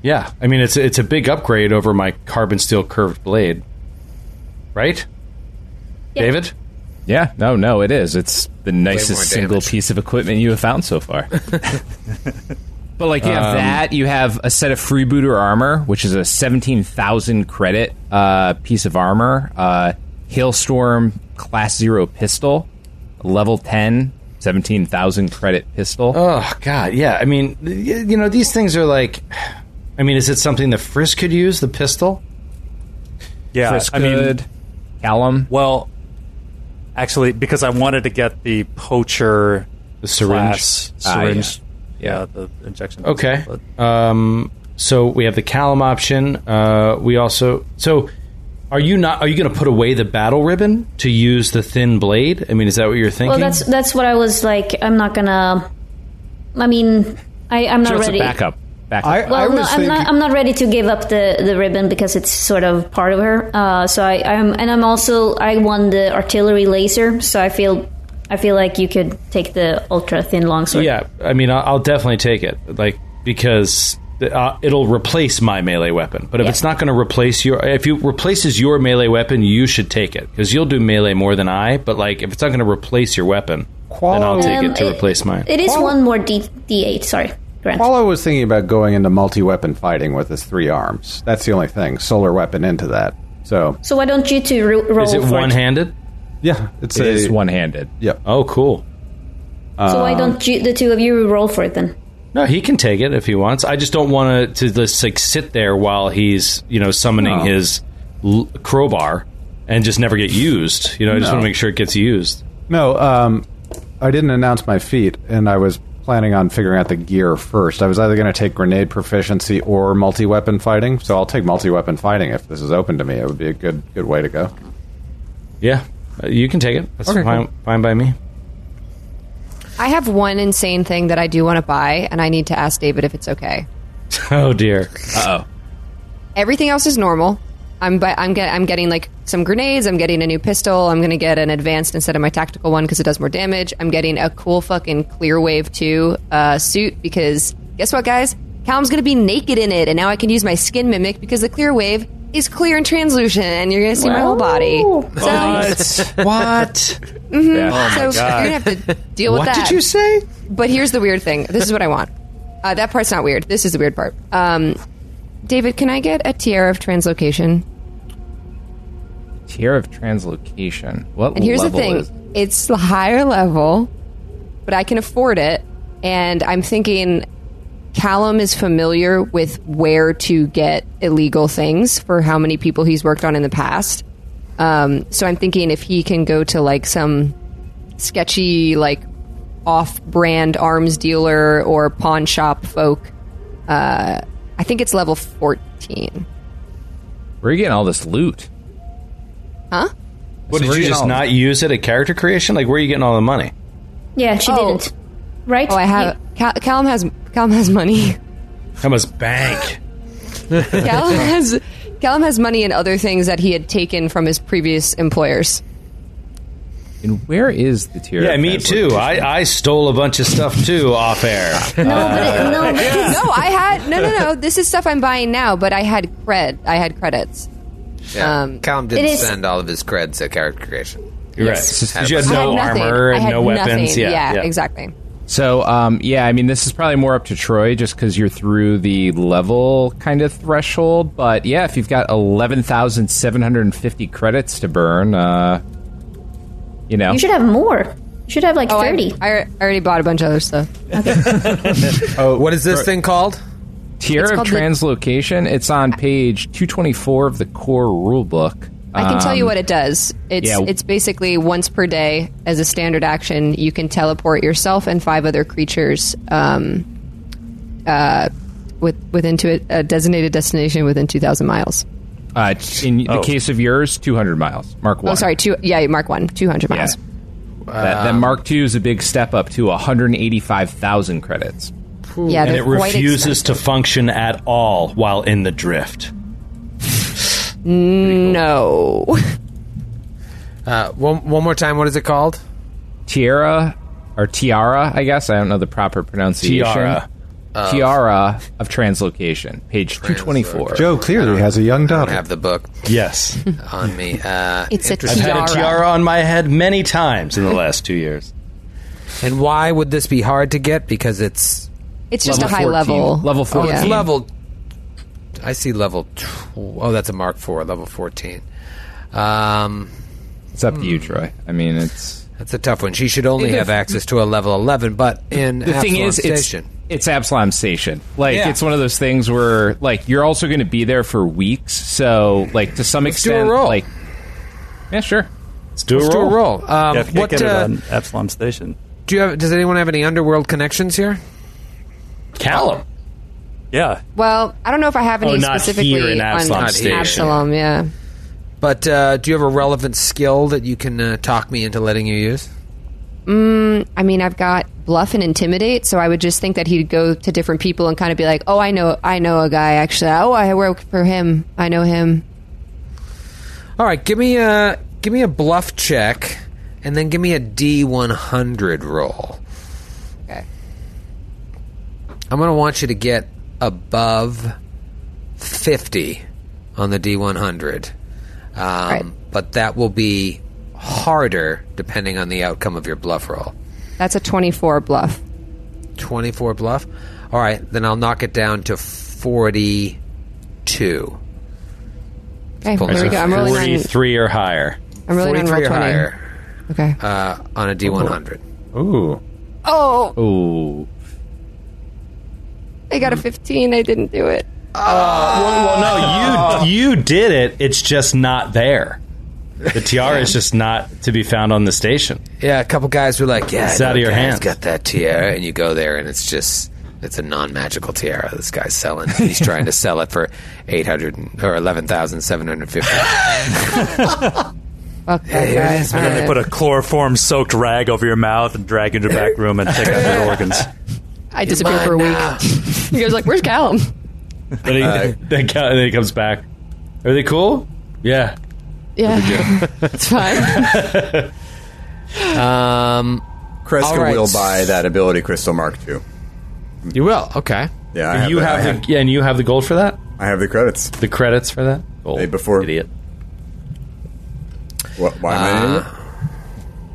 yeah, I mean, it's it's a big upgrade over my carbon steel curved blade, right, Yeah. David? yeah, no, no, it is. It's the nicest single piece of equipment you have found so far. but like you have that, you have a set of freebooter armor, which is a seventeen thousand credit uh, piece of armor. Uh, Hailstorm Class Zero pistol, level 10, 17,000 credit pistol. Oh God, yeah. I mean, y- you know, these things are like. I mean, is it something that Frisk could use? The pistol? Yeah, Frisk I mean, Hood, Callum. well, actually, because I wanted to get the poacher The syringe? class Ah, syringe. yeah. Yeah. the injection. Okay. Um, so we have the Callum option. Uh, we also so. Are you not? Are you going to put away the battle ribbon to use the thin blade? I mean, is that what you're thinking? well, that's that's what I was like. I'm not gonna. I mean, I, I'm not Sure, it's a ready. backup. Backup. I, I Well, no, was I'm not. I'm not ready to give up the, the ribbon because it's sort of part of her. Uh, so I, I'm, and I'm also I won the artillery laser. So I feel, I feel like you could take the ultra thin longsword. yeah. I mean, I'll, I'll definitely take it, like because uh, it'll replace my melee weapon. But if Yeah. it's not going to replace your, if it replaces your melee weapon, you should take it because you'll do melee more than I. But like, if it's not going to replace your weapon, and I'll Qualo, take it to Um, replace mine. It is one more D D8. Sorry, Grant. Qualo was thinking about going into multi-weapon fighting with his three arms. That's the only thing. Solar weapon into that. So So why don't you two ro- roll Is it one handed? Yeah, it's It a is one-handed. Yeah. Oh, cool. So why don't you, the two of you roll for it then? No, he can take it if he wants. I just don't want to just like sit there while he's you know summoning No. his l- crowbar and just never get used. You know, I just No. want to make sure it gets used. No, um, I didn't announce my feat, and I was planning on figuring out the gear first. I was either going to take grenade proficiency or multi-weapon fighting, so I'll take multi-weapon fighting if this is open to me. It would be a good good way to go. Yeah, uh, you can take it. That's Okay, fine, fine by me. I have one insane thing that I do want to buy, and I need to ask David if it's okay. Oh dear. Uh oh. Everything else is normal. I'm but I'm get, I'm getting like some grenades. I'm getting a new pistol. I'm going to get an advanced instead of my tactical one because it does more damage. I'm getting a cool fucking Clearweave two uh, suit because guess what, guys? Callum's going to be naked in it, and now I can use my skin mimic because the Clearweave is clear and translucent, and you're going to see my whole body. So, What? what? Yeah. so you're going to have to deal with What that. did you say? But here's the weird thing. This is what I want. Uh, that part's not weird. This is the weird part. Um, David, can I get a tiara of translocation? Tier of translocation. What And here's the level thing: is- it's the higher level, but I can afford it. And I'm thinking Callum is familiar with where to get illegal things for how many people he's worked on in the past. Um, so I'm thinking if he can go to like some sketchy, like off-brand arms dealer or pawn shop folk. Uh, I think it's level 14. Where are you getting all this loot? Huh? What So did you just all- not use it at character creation? Like, where are you getting all the money? Yeah, she Oh. didn't. Right? Oh, I have. Cal- Callum has. Callum has money. How much bank? Callum has. Callum has money and other things that he had taken from his previous employers. And where is the tier? Yeah, me too. I, I stole a bunch of stuff too off air. No, but it, no, but no, I had no, no, no. This is stuff I'm buying now, but I had cred. I had credits. Yeah. Um, Callum didn't it is- spend all of his creds at character creation. You're Yes. right. 'Cause you had no had nothing. armor I and had no weapons. nothing. Yeah, yeah. exactly. So, um, yeah, I mean, this is probably more up to Troy just because you're through the level kind of threshold. But yeah, if you've got 11,750 credits to burn, uh, you know. you should have more. You should have like Oh, 30. I I already bought a bunch of other stuff. Oh what is this thing called? Tier It's of called the- translocation, it's on page 224 of the core rulebook. I can tell you Um, what it does. It's yeah. it's basically once per day as a standard action. You can teleport yourself and five other creatures um, uh, with within to a, a designated destination within two thousand miles. Uh, in the Oh. case of yours, 200 miles. Mark 1. Oh, sorry, two. Yeah, Mark one, two hundred Yeah. miles. That, that Mark 2 is a big step up to 185,000 credits. Yeah, And it quite refuses to function at all while in the drift. No. Uh, one, one more time. What is it called? Tiara, or Tiara, I guess. I don't know the proper pronunciation. Tiara. Tiara of Translocation, page 224. Joe clearly has a young I daughter. have the book Yes. on me. Uh, It's a I've interesting. had a Tiara. tiara on my head many times in the last two years. And why would this be hard to get? Because it's It's just a high 14. level. Level oh, 14. Yeah. it's level. I see level. Tw- oh, that's a Mark Four, level fourteen. Um, It's up to you, Troy. I mean, it's. that's a tough one. She should only The- have access to a level eleven, but in The thing is, it's, Station, it's Absalom Station. Like, Yeah. it's one of those things where, like, you're also going to be there for weeks. So, like, to some Let's do a extent, roll. like. Yeah, sure. Let's do let's a do a roll. roll. Um, Yeah, what get it uh, on Absalom Station. do you have? Does anyone have any underworld connections here? Callum. Yeah. Well, I don't know if I have any Oh, specifically here in Absalom on Station. Absalom. Yeah. But uh, do you have a relevant skill that you can uh, talk me into letting you use? I mean, I've got bluff and intimidate, so I would just think that he'd go to different people and kind of be like, "Oh, I know, I know a guy actually. Oh, I work for him. I know him." All right, give me a give me a bluff check, and then give me a D one hundred roll. Okay. I'm going to want you to get above 50 on the D100. Um, Right. But that will be harder depending on the outcome of your bluff roll. That's a 24 bluff. 24 bluff. All right, then I'll knock it down to 42. Okay, there we go. I'm rolling on. 43 or higher. I'm rolling on roll or 20. higher Okay. uh, on a D100. Ooh. Oh, Ooh. I got a mm. 15. I didn't do it. Ah. Well, no, you you did it. It's just not there. The tiara is just not to be found on the station. Yeah, a couple guys were like, "Yeah, It's I know out of your a guy's hands. Got that tiara, and you go there, and it's just it's a non-magical tiara. This guy's selling. He's trying to sell it for eight hundred or eleven thousand seven hundred fifty. Fuck that here it guy. is, All And they put a chloroform soaked rag over your mouth and drag you into the back room and take out your organs. I disappeared for a week. he was like, "Where's Callum?" Then he, then, co- then he comes back. Are they cool? Yeah. Yeah, it's fine. Um, Kreska All right. will buy that ability crystal mark II. you will. Okay. Yeah, I have, you the, have I, the yeah, and you have the gold for that. I have the credits. The credits for that. Gold. Hey, before- idiot. What, why am I an idiot?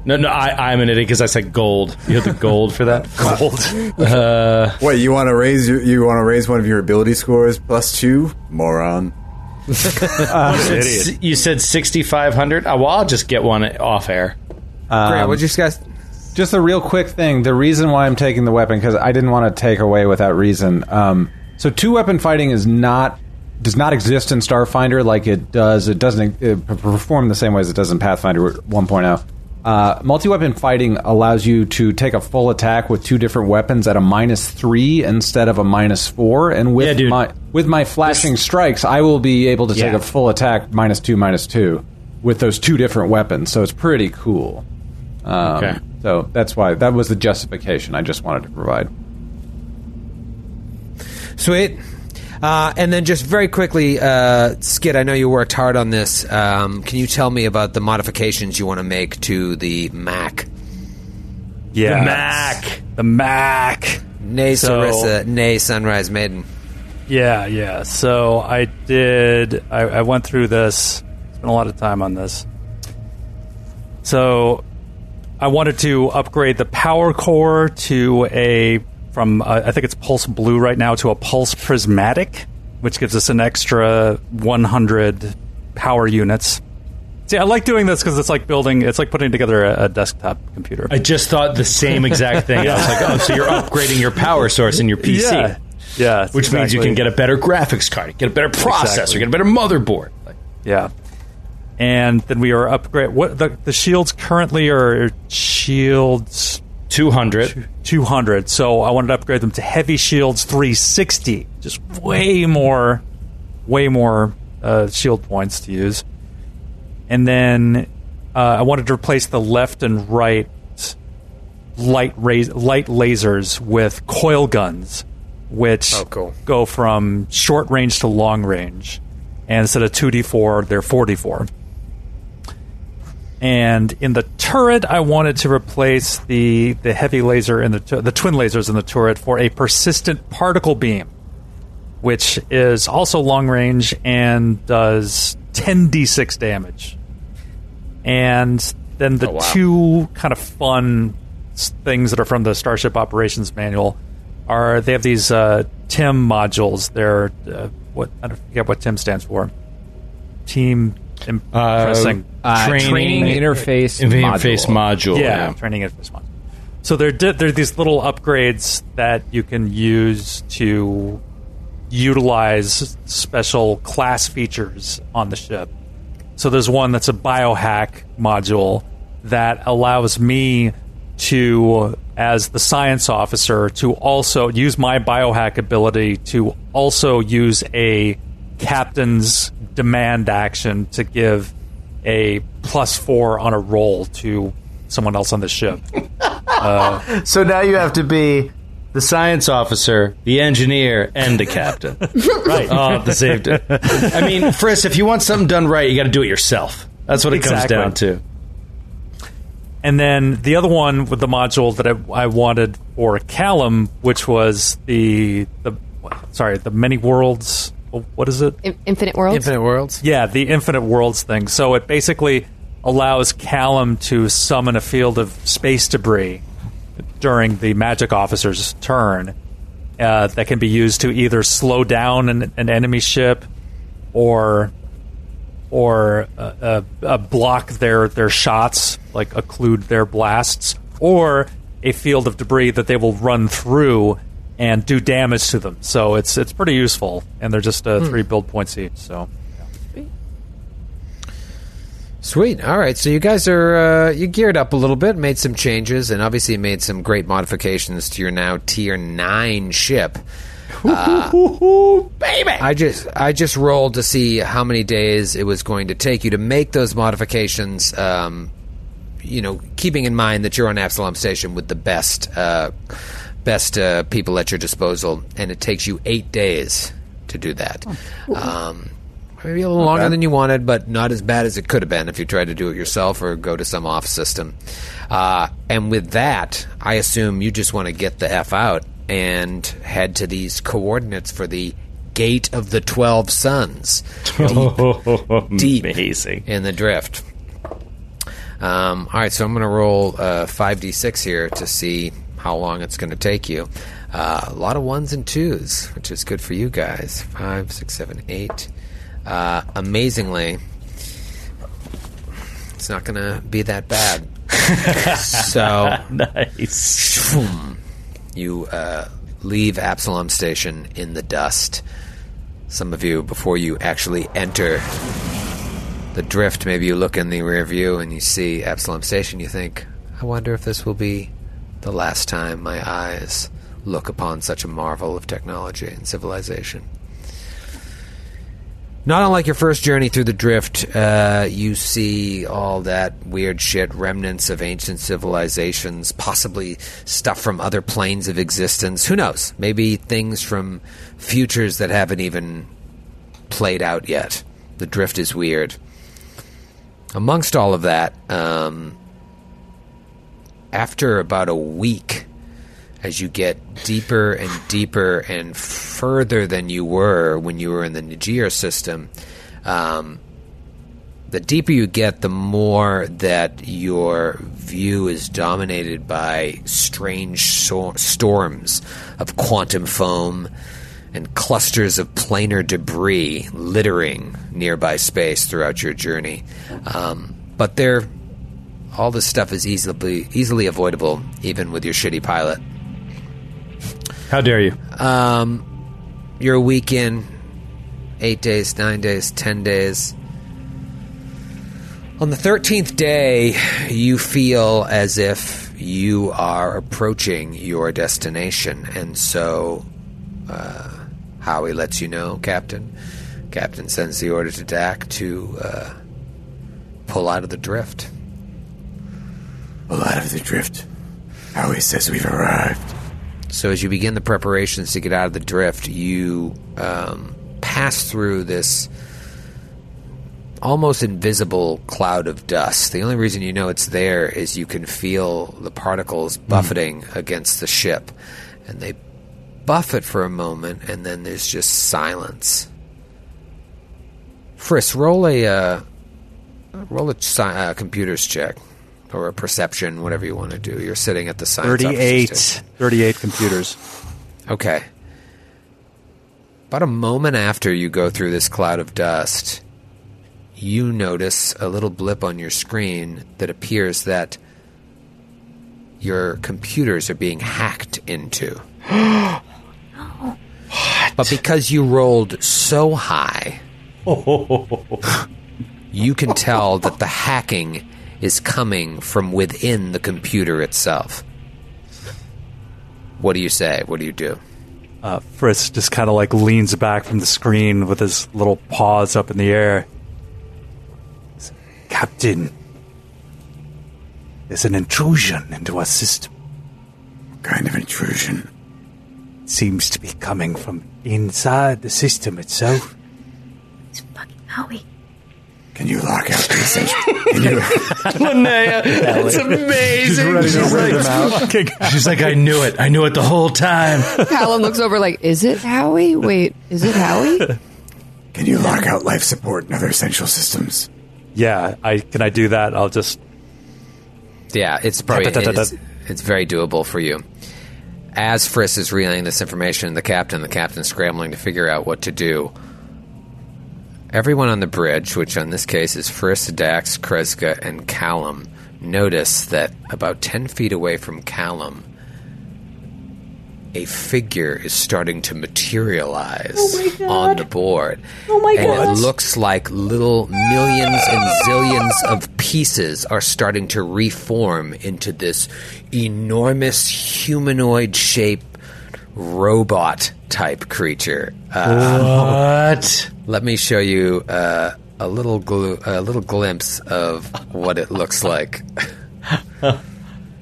No, no, I, I'm an idiot because I said gold. You have the gold for that. Gold. Wait, you want to raise? Your, you want to raise one of your ability scores plus two, moron? Idiot. You said 6,500. Oh, well, I'll just get one off air. Grant, what'd you guys? Just a real quick thing. The reason why I'm taking the weapon because I didn't want to take away without reason. Um, so two weapon fighting is not does not exist in Starfinder like it does. It doesn't uh, perform the same way as it does in Pathfinder 1.0. Uh, multi-weapon fighting allows you to take a full attack with two different weapons at a minus three instead of a minus four. And with Yeah, my with my flashing strikes, I will be able to take a full attack minus two minus two with those two different weapons. So it's pretty cool. Um, Okay. So that's why that was the justification I just wanted to provide. Sweet. Uh, and then just very quickly, uh, Skid, I know you worked hard on this. Um, can you tell me about the modifications you want to make to the Mac? Yeah. The Mac. The Mac. Nay, So- Sarissa. Nay, Sunrise Maiden. Yeah, yeah. So I did. I, I went through this. Spent a lot of time on this. So I wanted to upgrade the power core to a from uh, I think it's pulse blue right now to a pulse prismatic, which gives us an extra 100 power units. See, I like doing this because it's like building. It's like putting together a, a desktop computer. I just thought the same exact thing. I was like, oh, so you're upgrading your power source in your PC. Yeah, yeah. Which means you can get a better graphics card, get a better processor, Exactly. get a better motherboard. Like, Yeah. And then we are upgrade. What the the shields currently are shields 200. 200. So I wanted to upgrade them to heavy shields 360. Just way more, way more uh, shield points to use. And then uh, I wanted to replace the left and right light raz- light lasers with coil guns, which Oh, cool. go from short range to long range. And instead of 2d4, they're 4d4. And in the turret, I wanted to replace the the heavy laser in the tu- the twin lasers in the turret for a persistent particle beam, which is also long range and does 10d6 damage. And then the two kind of fun things that are from the Starship Operations Manual are they have these uh, TIM modules. They're uh, what I don't forget what TIM stands for. Team impressing. Uh, training, interface interface module. module. yeah, training interface module. So they're di- they're these little upgrades that you can use to utilize special class features on the ship. So there's one that's a biohack module that allows me to, as the science officer, to also use my biohack ability to also use a captain's demand action to give a plus four on a roll to someone else on the ship. Uh, so now you have to be the science officer, the engineer, and the captain. right. at the same time. I mean, Friss, if you want something done right, you got to do it yourself. That's what it Exactly. comes down to. And then the other one with the module that I, I wanted for Callum, which was the the sorry the many worlds. What is it? In- Infinite Worlds. Infinite Worlds. Yeah, the infinite worlds thing. So it basically allows Callum to summon a field of space debris during the magic officer's turn uh, that can be used to either slow down an, an enemy ship or or uh, uh, uh, block their their shots, like occlude their blasts, or a field of debris that they will run through and do damage to them. So it's it's pretty useful, and they're just uh, three build points each. So Sweet. All right. So you guys are uh, you geared up a little bit, made some changes, and obviously made some great modifications to your now tier nine ship. baby. I just I just rolled to see how many days it was going to take you to make those modifications. Um, you know, keeping in mind that you're on Absalom Station with the best uh, best uh, people at your disposal, and it takes you eight days to do that. Um, maybe a little longer than you wanted, but not as bad as it could have been if you tried to do it yourself or go to some off system. Uh, and with that, I assume you just want to get the f out and head to these coordinates for the Gate of the Twelve Suns. deep Amazing. in the drift. Um, all right, so I'm going to roll uh, 5d6 here to see how long it's going to take you. Uh, a lot of ones and twos, which is good for you guys. Five, six, seven, eight. Uh, amazingly, it's not going to be that bad. so Nice. you uh, leave Absalom Station in the dust. Some of you, before you actually enter the drift, maybe you look in the rear view and you see Absalom Station. You think, I wonder if this will be the last time my eyes look upon such a marvel of technology and civilization. Not unlike your first journey through the drift, uh, you see all that weird shit, remnants of ancient civilizations, possibly stuff from other planes of existence. Who knows? Maybe things from futures that haven't even played out yet. The drift is weird. Amongst all of that, um, after about a week, as you get deeper and deeper and further than you were when you were in the Niger system, um, the deeper you get, the more that your view is dominated by strange so- storms of quantum foam and clusters of planar debris littering nearby space throughout your journey. Um, but they're all this stuff is easily easily avoidable, even with your shitty pilot. How dare you? Um, you're a week in, eight days, nine days, ten days. On the thirteenth day, you feel as if you are approaching your destination, and so uh, Howie lets you know, Captain. Captain sends the order to Dak to uh, pull out of the drift. Pull out of the drift. Howie says we've arrived. So as you begin the preparations to get out of the drift, you um, pass through this almost invisible cloud of dust. The only reason you know it's there is you can feel the particles buffeting against the ship, and they buffet for a moment, and then there's just silence. Frisk, roll a uh, roll a uh, computers check or a perception, whatever you want to do. You're sitting at the science officer's 38, 38 computers. Okay. About a moment after you go through this cloud of dust, you notice a little blip on your screen that appears that your computers are being hacked into. But because you rolled so high, you can tell that the hacking is coming from within the computer itself. What do you say? What do you do? Uh, Frisk just kind of like leans back from the screen with his little paws up in the air. Captain, there's an intrusion into our system. What Kind of intrusion. Seems to be coming from inside the system itself. It's fucking Howie. Can you lock out the essential? Can you, Linnea, it's amazing. She's, like, she's like, I knew it. I knew it the whole time. Callum looks over like, is it Howie? Wait, is it Howie? can you lock out life support and other essential systems? Yeah, I can I do that? I'll just Yeah, it's probably Da, da, da, da, it's, it's very doable for you. As Friss is relaying this information, the captain, the captain's scrambling to figure out what to do. Everyone on the bridge, which in this case is Friss, Dax, Kreska, and Callum, notice that about 10 feet away from Callum, a figure is starting to materialize oh on the board. Oh my and God. it looks like little millions and zillions of pieces are starting to reform into this enormous humanoid shape robot type creature. Uh, What? let me show you uh, a little glu- a little glimpse of what it looks like.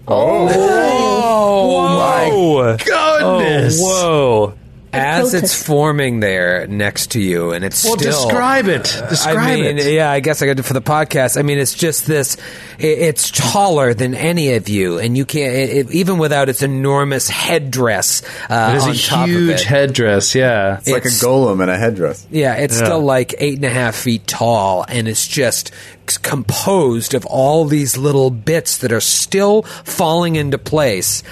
Oh, my Goodness. whoa! As it's forming there next to you, and it's Well, still describe it. Describe I mean, it. yeah, I guess I got to for the podcast. I mean, it's just this. i- It's taller than any of you, and you can't it, it- even without its enormous headdress uh, It is on a top huge headdress. Yeah. It's like a golem in a headdress. Yeah, it's Yeah. still like eight and a half feet tall, and it's just composed of all these little bits that are still falling into place.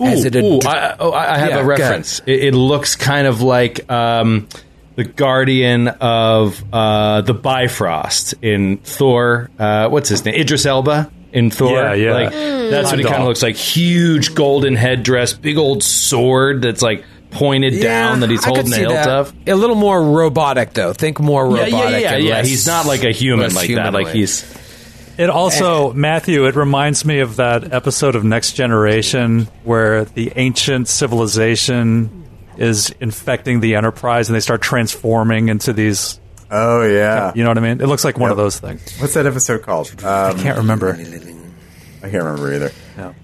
As Ooh, it ooh, ad- I, oh, I have Yeah, a reference. It, it looks kind of like um, the guardian of uh, the Bifrost in Thor. Uh, what's his name? Idris Elba in Thor. Yeah, yeah. Like, that's what he kind of looks like. Huge golden headdress, big old sword that's like pointed down that he's holding the hilt that. of. A little more robotic, though. Think more robotic. yeah, yeah, and yeah. less- He's not like a human less like that. Like he's It also, Matthew, it reminds me of that episode of Next Generation where the ancient civilization is infecting the Enterprise and they start transforming into these. Oh yeah. You know what I mean? It looks like one of those things. What's that episode called? Um, I can't remember. I can't remember either.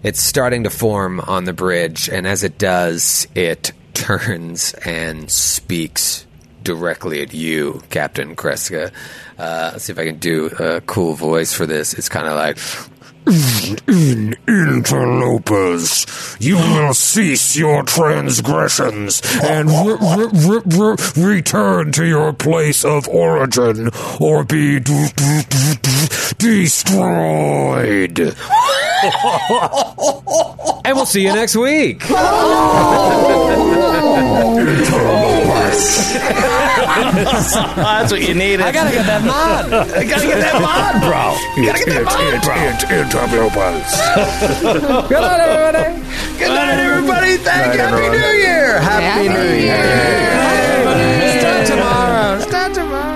It's starting to form on the bridge, and as it does, it turns and speaks directly at you, Captain Kreska. Uh, see if I can do a cool voice for this. It's kind of like. In interlopers, you will cease your transgressions and re- re- re- re- return to your place of origin or be d- d- d- d- destroyed. and we'll see you next week. that's what you needed. I gotta get that mod. I gotta get that mod, bro. gotta get that mod, bro. Good night, everybody. Good night, everybody. Thank you. Happy New Year. Happy, New Year. Start tomorrow. Start tomorrow.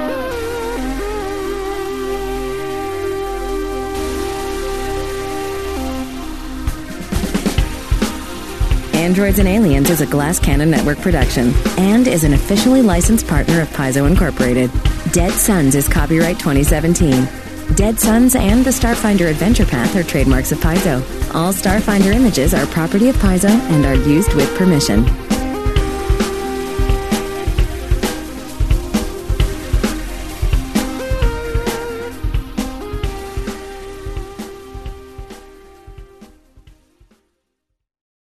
Androids and Aliens is a Glass Cannon Network production and is an officially licensed partner of Paizo Incorporated. Dead Suns is copyright 2017. Dead Suns and the Starfinder Adventure Path are trademarks of Paizo. All Starfinder images are property of Paizo and are used with permission.